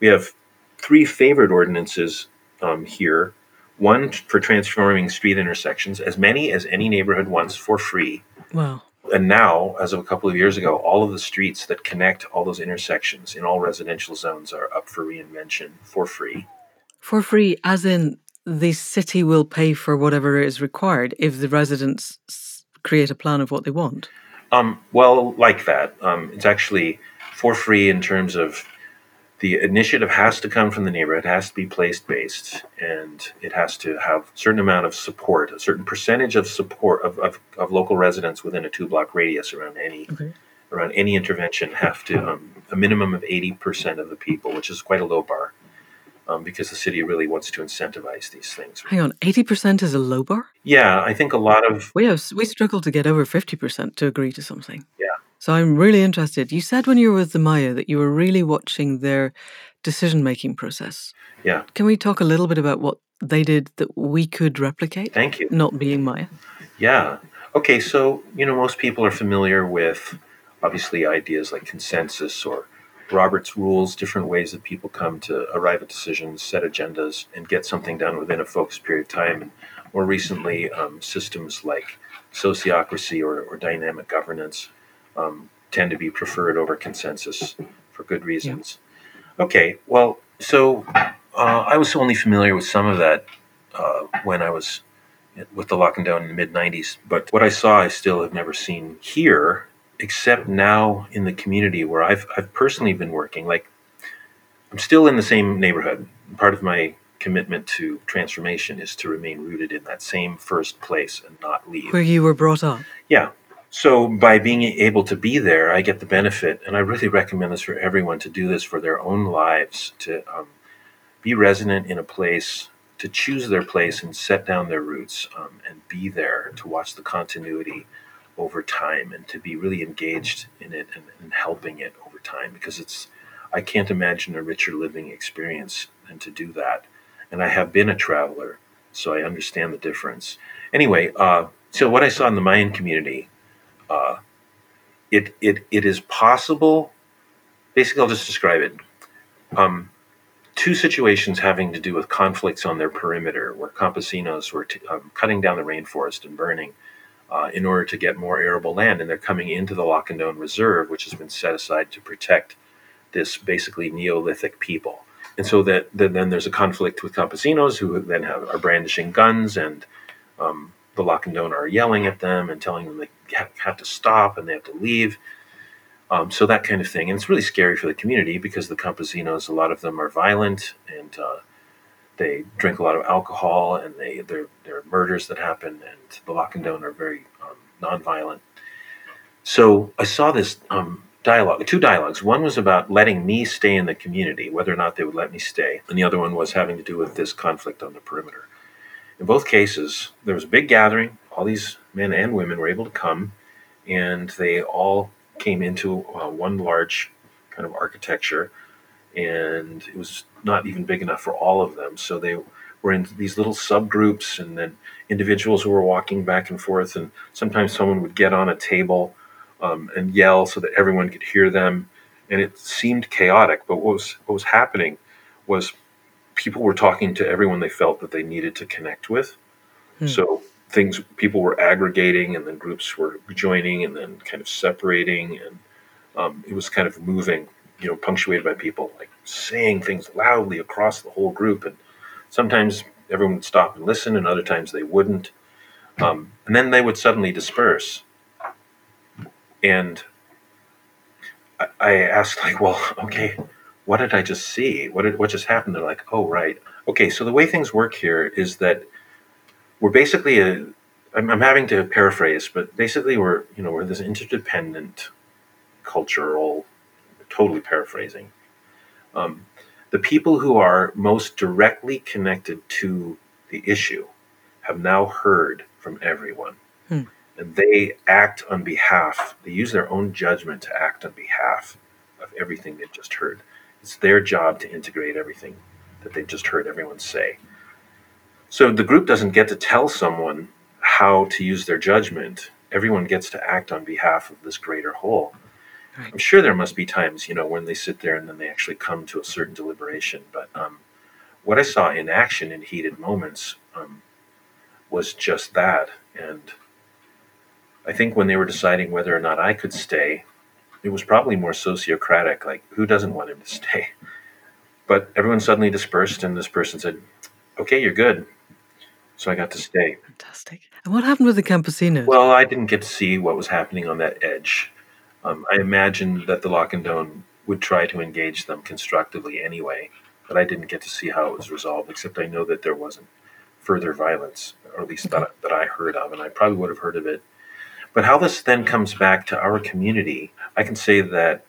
We have three favorite ordinances um, here one for transforming street intersections, as many as any neighborhood wants for free.
Wow.
And now, as of a couple of years ago, all of the streets that connect all those intersections in all residential zones are up for reinvention for free.
For free, as in the city will pay for whatever is required if the residents create a plan of what they want.
Um, well, like that. Um, it's actually for free in terms of the initiative has to come from the neighborhood, it has to be place based, and it has to have a certain amount of support, a certain percentage of support of, of, of local residents within a two block radius around any
Okay.
around any intervention have to um, a minimum of 80% of the people, which is quite a low bar. Um, because the city really wants to incentivize these things.
Hang on, 80% is a low bar?
Yeah, I think a lot of
We have we struggle to get over 50% to agree to something.
Yeah.
So I'm really interested. You said when you were with the Maya that you were really watching their decision making process.
Yeah.
Can we talk a little bit about what they did that we could replicate?
thank you.
Not being Maya.
Yeah. Okay, so, you know, most people are familiar with obviously ideas like consensus or Robert's rules, different ways that people come to arrive at decisions, set agendas, and get something done within a focused period of time. And more recently, um, systems like sociocracy or, or dynamic governance um, tend to be preferred over consensus for good reasons. Okay, well, so uh, I was only familiar with some of that uh, when I was with the Lacandon in the mid 90s. But what I saw, I still have never seen here, except now in the community where I've, I've personally been working. Like, I'm still in the same neighborhood. Part of my commitment to transformation is to remain rooted in that same first place and not leave.
Where you were brought up.
Yeah. So by being able to be there, I get the benefit, and I really recommend this for everyone to do this for their own lives, to um, be resident in a place, to choose their place and set down their roots, um, and be there to watch the continuity over time, and to be really engaged in it and, and helping it over time, because it's I can't imagine a richer living experience than to do that. And I have been a traveler, so I understand the difference. Anyway, uh, so what I saw in the Mayan community uh, it, it, it is possible. Basically, I'll just describe it. Um, two situations having to do with conflicts on their perimeter, where campesinos were t- um, cutting down the rainforest and burning uh, in order to get more arable land, and they're coming into the Lacandon Reserve, which has been set aside to protect this basically Neolithic people. And so that, that then there's a conflict with campesinos who then have, are brandishing guns and um, the Lacandon are yelling at them and telling them they have, have to stop and they have to leave. Um, so that kind of thing, and it's really scary for the community because the campesinos, a lot of them are violent and uh, they drink a lot of alcohol, and they there there are murders that happen, and the Lacandon are very um, nonviolent. So I saw this um, dialogue, two dialogues. One was about letting me stay in the community, whether or not they would let me stay, and the other one was having to do with this conflict on the perimeter. In both cases, there was a big gathering. All these men and women were able to come, and they all came into uh, one large kind of architecture, and it was not even big enough for all of them. So they were in these little subgroups, and then individuals who were walking back and forth, and sometimes someone would get on a table um, and yell so that everyone could hear them. And it seemed chaotic, but what was what was happening was people were talking to everyone they felt that they needed to connect with. Hmm. So things people were aggregating, and then groups were joining, and then kind of separating, and um, it was kind of moving, you know, punctuated by people like saying things loudly across the whole group, and sometimes everyone would stop and listen, and other times they wouldn't, um, and then they would suddenly disperse and I, I asked like, well, okay, what did I just see? What did what just happened? They're like, oh right, okay. So the way things work here is that we're basically a. I'm, I'm having to paraphrase, but basically we're you know we're this interdependent cultural, totally paraphrasing. Um, the people who are most directly connected to the issue have now heard from everyone. Hmm and they act on behalf, they use their own judgment to act on behalf of everything they've just heard. It's their job to integrate everything that they've just heard everyone say. So the group doesn't get to tell someone how to use their judgment. Everyone gets to act on behalf of this greater whole. I'm sure there must be times, you know, when they sit there and then they actually come to a certain deliberation. But um, what I saw in action in heated moments um, was just that. And I think when they were deciding whether or not I could stay, it was probably more sociocratic. Like, who doesn't want him to stay? But everyone suddenly dispersed, and this person said, "Okay, you're good." So I got to stay.
Fantastic. And what happened with the campesinos?
Well, I didn't get to see what was happening on that edge. Um, I imagined that the Lacandon would try to engage them constructively anyway, but I didn't get to see how it was resolved. Except I know that there wasn't further violence, or at least that, that I heard of, and I probably would have heard of it but how this then comes back to our community, I can say that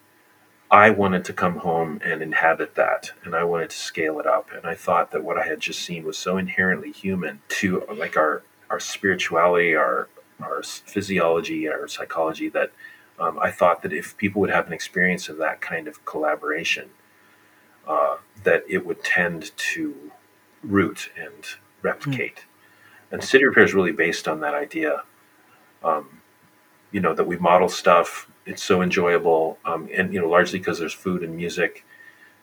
I wanted to come home and inhabit that, and I wanted to scale it up. And I thought that what I had just seen was so inherently human to like our our spirituality, our our physiology, our psychology that um, I thought that if people would have an experience of that kind of collaboration, uh, that it would tend to root and replicate. Mm. And city repair is really based on that idea. Um, you know that we model stuff. It's so enjoyable, um, and you know largely because there's food and music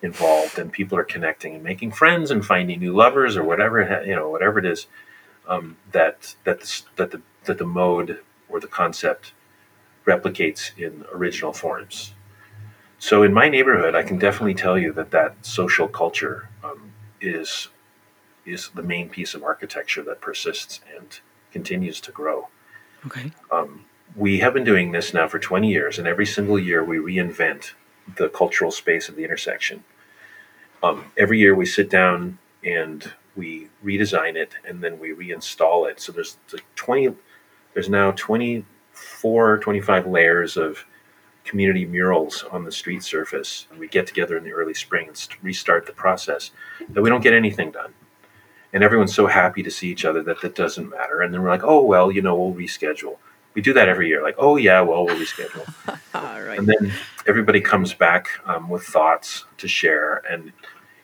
involved, and people are connecting and making friends and finding new lovers or whatever you know whatever it is um, that that the, that the that the mode or the concept replicates in original forms. So in my neighborhood, I can definitely tell you that that social culture um, is is the main piece of architecture that persists and continues to grow.
Okay.
Um, we have been doing this now for 20 years, and every single year we reinvent the cultural space of the intersection. Um, every year we sit down and we redesign it, and then we reinstall it. So there's 20, there's now 24, 25 layers of community murals on the street surface. And we get together in the early spring and restart the process. That we don't get anything done and everyone's so happy to see each other that that doesn't matter. And then we're like, oh well, you know, we'll reschedule we do that every year. Like, oh yeah, well we'll reschedule. right. And then everybody comes back um, with thoughts to share, and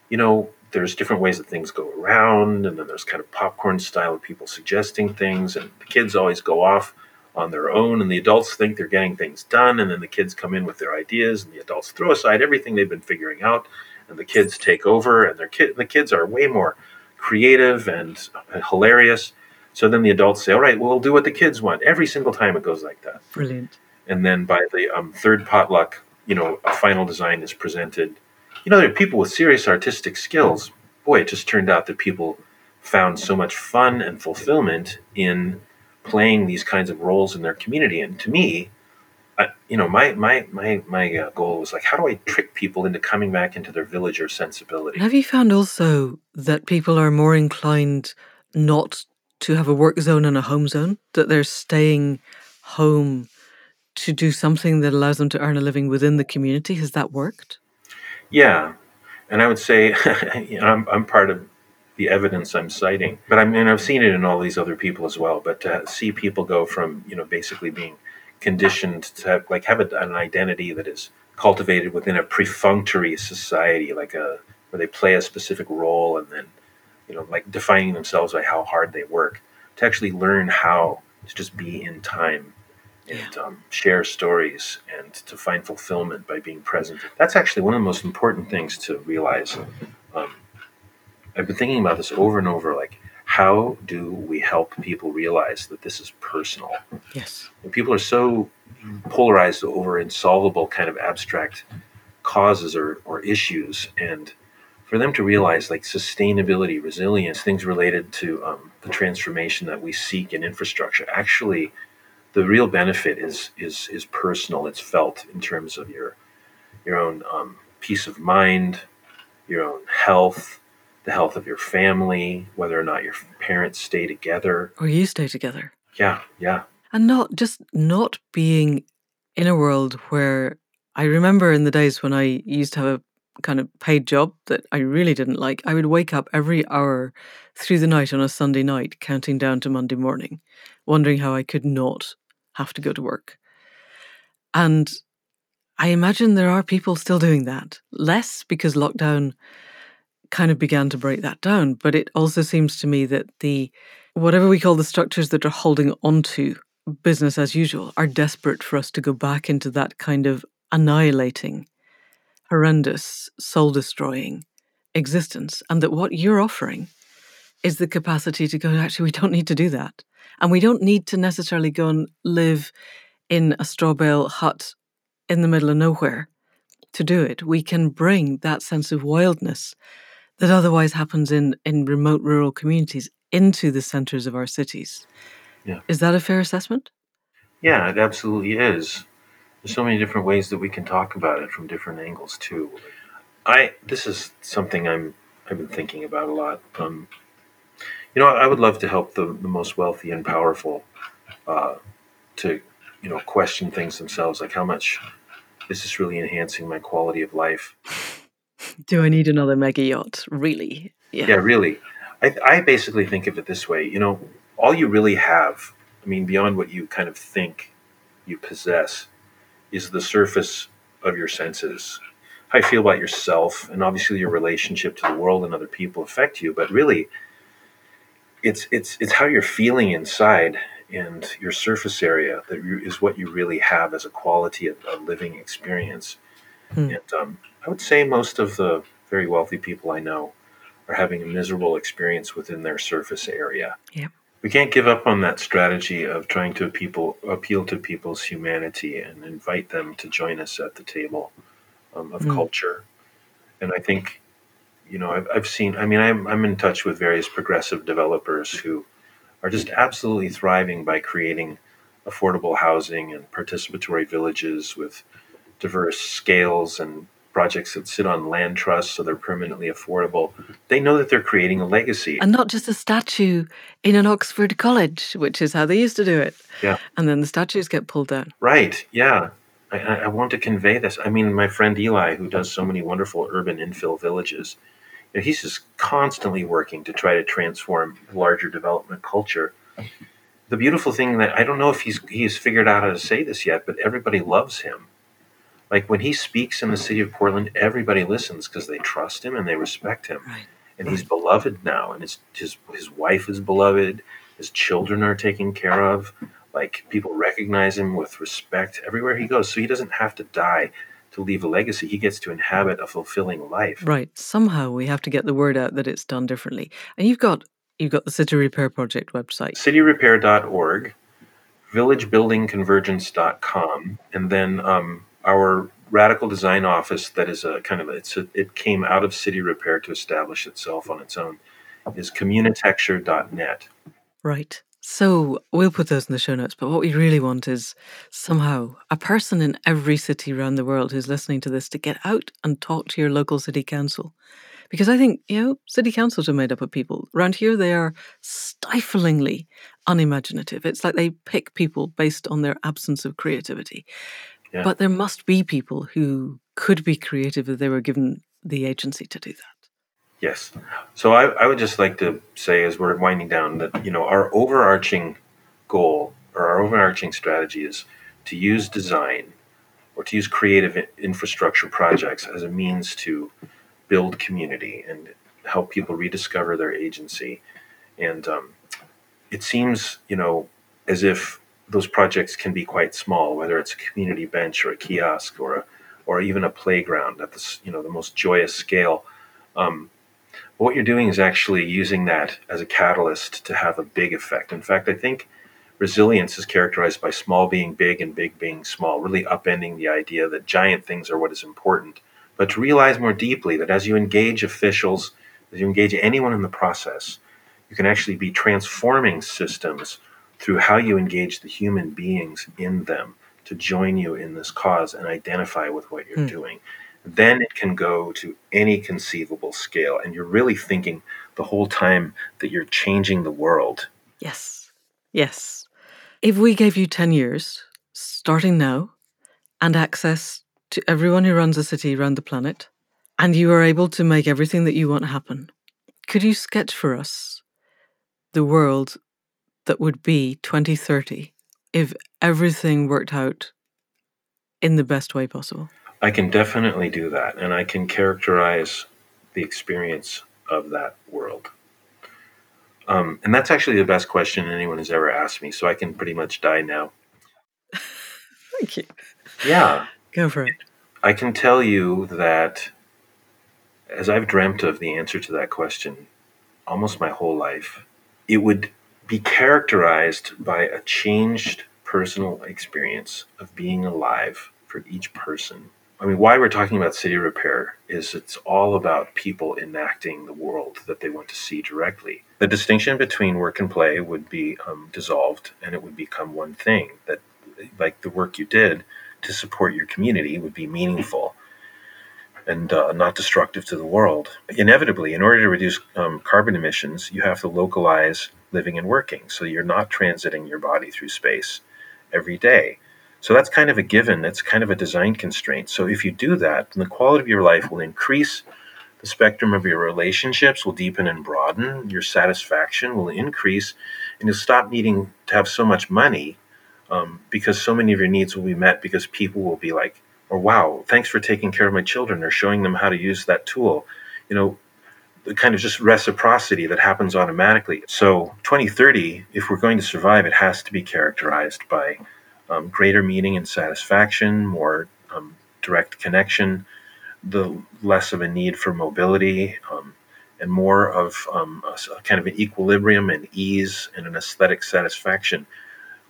you know, there's different ways that things go around, and then there's kind of popcorn style of people suggesting things, and the kids always go off on their own, and the adults think they're getting things done, and then the kids come in with their ideas, and the adults throw aside everything they've been figuring out, and the kids take over, and their kid, the kids are way more creative and hilarious so then the adults say, all right, well, we'll do what the kids want. Every single time it goes like that.
Brilliant.
And then by the um, third potluck, you know, a final design is presented. You know, there are people with serious artistic skills. Boy, it just turned out that people found so much fun and fulfillment in playing these kinds of roles in their community. And to me, I, you know, my my my my uh, goal was like, how do I trick people into coming back into their villager sensibility?
Have you found also that people are more inclined not to have a work zone and a home zone? That they're staying home to do something that allows them to earn a living within the community? Has that worked?
Yeah, and I would say you know, I'm I'm part of the evidence I'm citing, but I mean I've seen it in all these other people as well. But to see people go from you know basically being conditioned to have, like have a, an identity that is cultivated within a perfunctory society, like a where they play a specific role and then you know like defining themselves by how hard they work, to actually learn how to just be in time and um, share stories and to find fulfillment by being present. That's actually one of the most important things to realize. Um, I've been thinking about this over and over like, how do we help people realize that this is personal?
Yes.
And people are so polarized over insolvable kind of abstract causes or, or issues. And for them to realize like sustainability, resilience, things related to um, the transformation that we seek in infrastructure actually the real benefit is is is personal. It's felt in terms of your your own um, peace of mind, your own health, the health of your family, whether or not your parents stay together
or you stay together.
Yeah, yeah,
and not just not being in a world where I remember in the days when I used to have a kind of paid job that I really didn't like. I would wake up every hour through the night on a Sunday night, counting down to Monday morning, wondering how I could not have to go to work. And I imagine there are people still doing that. Less because lockdown kind of began to break that down, but it also seems to me that the whatever we call the structures that are holding onto business as usual are desperate for us to go back into that kind of annihilating, horrendous, soul destroying existence. And that what you're offering is the capacity to go, actually, we don't need to do that. And we don't need to necessarily go and live in a straw bale hut in the middle of nowhere to do it. We can bring that sense of wildness that otherwise happens in, in remote rural communities into the centers of our cities.
Yeah.
Is that a fair assessment?
Yeah, it absolutely is. There's so many different ways that we can talk about it from different angles too. I this is something I'm I've been thinking about a lot. Um, you know, I would love to help the, the most wealthy and powerful uh, to, you know, question things themselves, like how much is this really enhancing my quality of life?
Do I need another mega yacht? Really?
Yeah, yeah really. I, I basically think of it this way. You know, all you really have, I mean, beyond what you kind of think you possess, is the surface of your senses. How you feel about yourself, and obviously your relationship to the world and other people affect you. But really, it's it's it's how you're feeling inside and your surface area that is what you really have as a quality of a living experience. Hmm. And um, I would say most of the very wealthy people I know are having a miserable experience within their surface area.
Yeah.
We can't give up on that strategy of trying to people appeal to people's humanity and invite them to join us at the table um, of mm. culture. And I think you know, I've, I've seen, I mean, I'm, I'm in touch with various progressive developers who are just absolutely thriving by creating affordable housing and participatory villages with diverse scales and projects that sit on land trusts so they're permanently affordable. They know that they're creating a legacy.
And not just a statue in an Oxford college, which is how they used to do it.
Yeah.
And then the statues get pulled down.
Right. Yeah. I, I want to convey this. I mean, my friend Eli, who does so many wonderful urban infill villages, you know, he's just constantly working to try to transform larger development culture. The beautiful thing that I don't know if he's he's figured out how to say this yet, but everybody loves him. Like when he speaks in the city of Portland, everybody listens because they trust him and they respect him.
Right.
And he's beloved now, and his his his wife is beloved. His children are taken care of. Like people recognize him with respect everywhere he goes, so he doesn't have to die to leave a legacy. He gets to inhabit a fulfilling life.
Right. Somehow we have to get the word out that it's done differently. And you've got you've got the City Repair Project website.
Cityrepair.org, villagebuildingconvergence.com, and then um, our radical design office that is a kind of it's a, it came out of City Repair to establish itself on its own is communitecture.net.
Right. So we'll put those in the show notes. But what we really want is somehow a person in every city around the world who's listening to this to get out and talk to your local city council. Because I think, you know, city councils are made up of people. Around here, they are stiflingly unimaginative. It's like they pick people based on their absence of creativity.
Yeah.
But there must be people who could be creative if they were given the agency to do that.
Yes. So I, I would just like to say, as we're winding down, that you know our overarching goal or our overarching strategy is to use design or to use creative infrastructure projects as a means to build community and help people rediscover their agency. And um, it seems, you know, as if those projects can be quite small, whether it's a community bench or a kiosk or a, or even a playground at the you know the most joyous scale. Um, what you're doing is actually using that as a catalyst to have a big effect. In fact, I think resilience is characterized by small being big and big being small, really upending the idea that giant things are what is important, but to realize more deeply that as you engage officials, as you engage anyone in the process, you can actually be transforming systems through how you engage the human beings in them to join you in this cause and identify with what you're mm. doing then it can go to any conceivable scale. And you're really thinking the whole time that you're changing the world.
Yes. Yes. If we gave you 10 years, starting now, and access to everyone who runs a city around the planet, and you are able to make everything that you want happen, could you sketch for us the world that would be 2030 if everything worked out in the best way possible?
I can definitely do that, and I can characterize the experience of that world. Um, and that's actually the best question anyone has ever asked me, so I can pretty much die now.
Thank you.
Yeah.
Go for it.
I can tell you that as I've dreamt of the answer to that question almost my whole life, it would be characterized by a changed personal experience of being alive for each person I mean, why we're talking about city repair is it's all about people enacting the world that they want to see directly. The distinction between work and play would be um, dissolved and it would become one thing that, like the work you did to support your community, would be meaningful and uh, not destructive to the world. Inevitably, in order to reduce um, carbon emissions, you have to localize living and working so you're not transiting your body through space every day. So that's kind of a given. That's kind of a design constraint. So if you do that, then the quality of your life will increase. The spectrum of your relationships will deepen and broaden. Your satisfaction will increase, and you'll stop needing to have so much money um, because so many of your needs will be met because people will be like, "Oh wow, thanks for taking care of my children," or showing them how to use that tool. You know, the kind of just reciprocity that happens automatically. So 2030, if we're going to survive, it has to be characterized by um, greater meaning and satisfaction, more um, direct connection, the less of a need for mobility, um, and more of um, a, a, kind of an equilibrium and ease and an aesthetic satisfaction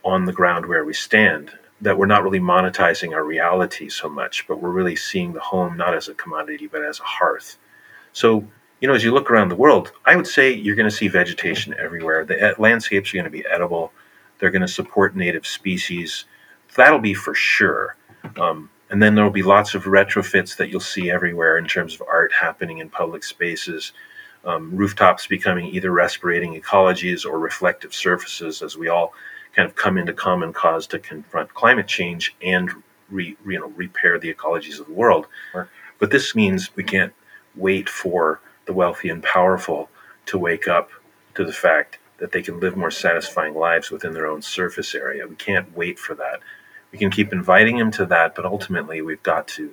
on the ground where we stand. That we're not really monetizing our reality so much, but we're really seeing the home not as a commodity, but as a hearth. So, you know, as you look around the world, I would say you're going to see vegetation everywhere. The landscapes are going to be edible they're going to support native species. That'll be for sure. Um, and then there'll be lots of retrofits that you'll see everywhere in terms of art happening in public spaces. Um, rooftops becoming either respirating ecologies or reflective surfaces as we all kind of come into common cause to confront climate change and re, you know, repair the ecologies of the world. But this means we can't wait for the wealthy and powerful to wake up to the fact that they can live more satisfying lives within their own surface area. We can't wait for that. We can keep inviting them to that, but ultimately we've got to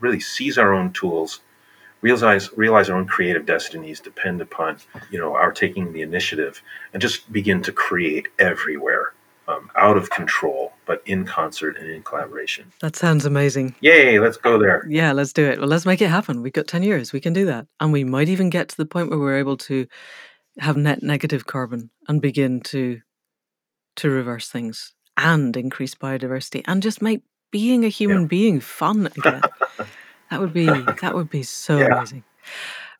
really seize our own tools, realize realize our own creative destinies depend upon you know our taking the initiative, and just begin to create everywhere. Um, out of control, but in concert and in collaboration.
That sounds amazing.
Yay, let's go there.
Yeah, let's do it. Well, let's make it happen. We've got 10 years. We can do that. And we might even get to the point where we're able to have net negative carbon and begin to to reverse things and increase biodiversity and just make being a human yeah. being fun again. that would be that would be so yeah. amazing.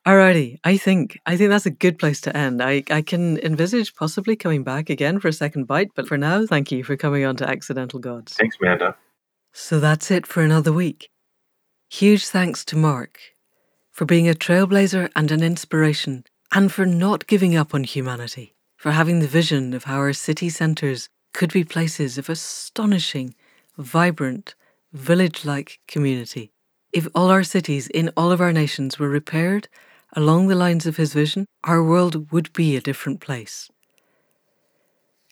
Alrighty, I think I think that's a good place to end. I, I can envisage possibly coming back again for a second bite, but for now, thank you for coming on to Accidental Gods.
Thanks, Manda.
So that's it for another week. Huge thanks to Mark for being a trailblazer and an inspiration, and for not giving up on humanity, for having the vision of how our city centres could be places of astonishing, vibrant, village like community. If all our cities in all of our nations were repaired along the lines of his vision, our world would be a different place.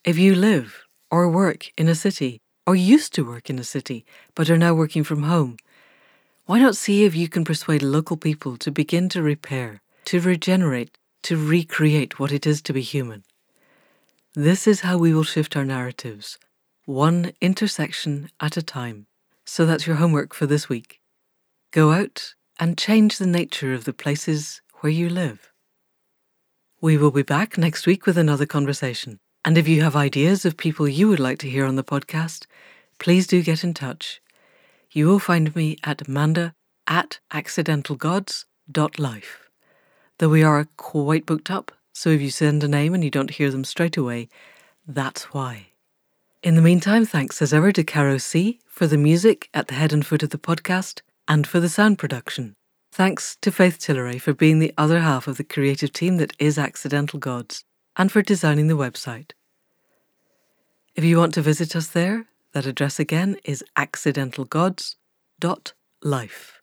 If you live or work in a city, or used to work in a city, but are now working from home, why not see if you can persuade local people to begin to repair, to regenerate, to recreate what it is to be human? This is how we will shift our narratives, one intersection at a time. So that's your homework for this week. Go out and change the nature of the places where you live. We will be back next week with another conversation. And if you have ideas of people you would like to hear on the podcast, please do get in touch. You will find me at Manda at accidentalgods.life. Though we are quite booked up, so if you send a name and you don't hear them straight away, that's why. In the meantime, thanks as ever to Caro C for the music at the head and foot of the podcast and for the sound production. Thanks to Faith Tilleray for being the other half of the creative team that is Accidental Gods and for designing the website. If you want to visit us there, that address again is accidentalgods.life.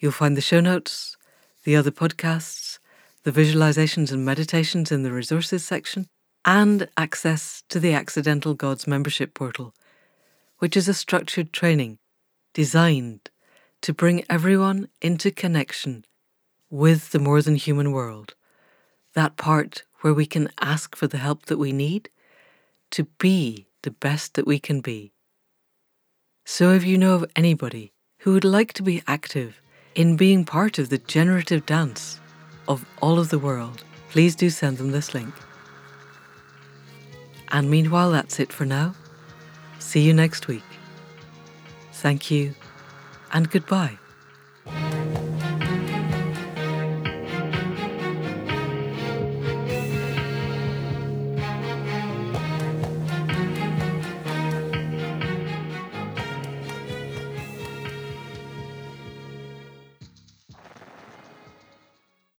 You'll find the show notes, the other podcasts, the visualizations and meditations in the resources section, and access to the Accidental Gods membership portal, which is a structured training designed to bring everyone into connection with the more than human world, that part where we can ask for the help that we need to be the best that we can be. So, if you know of anybody who would like to be active in being part of the generative dance of all of the world, please do send them this link. And meanwhile, that's it for now. See you next week. Thank you and goodbye.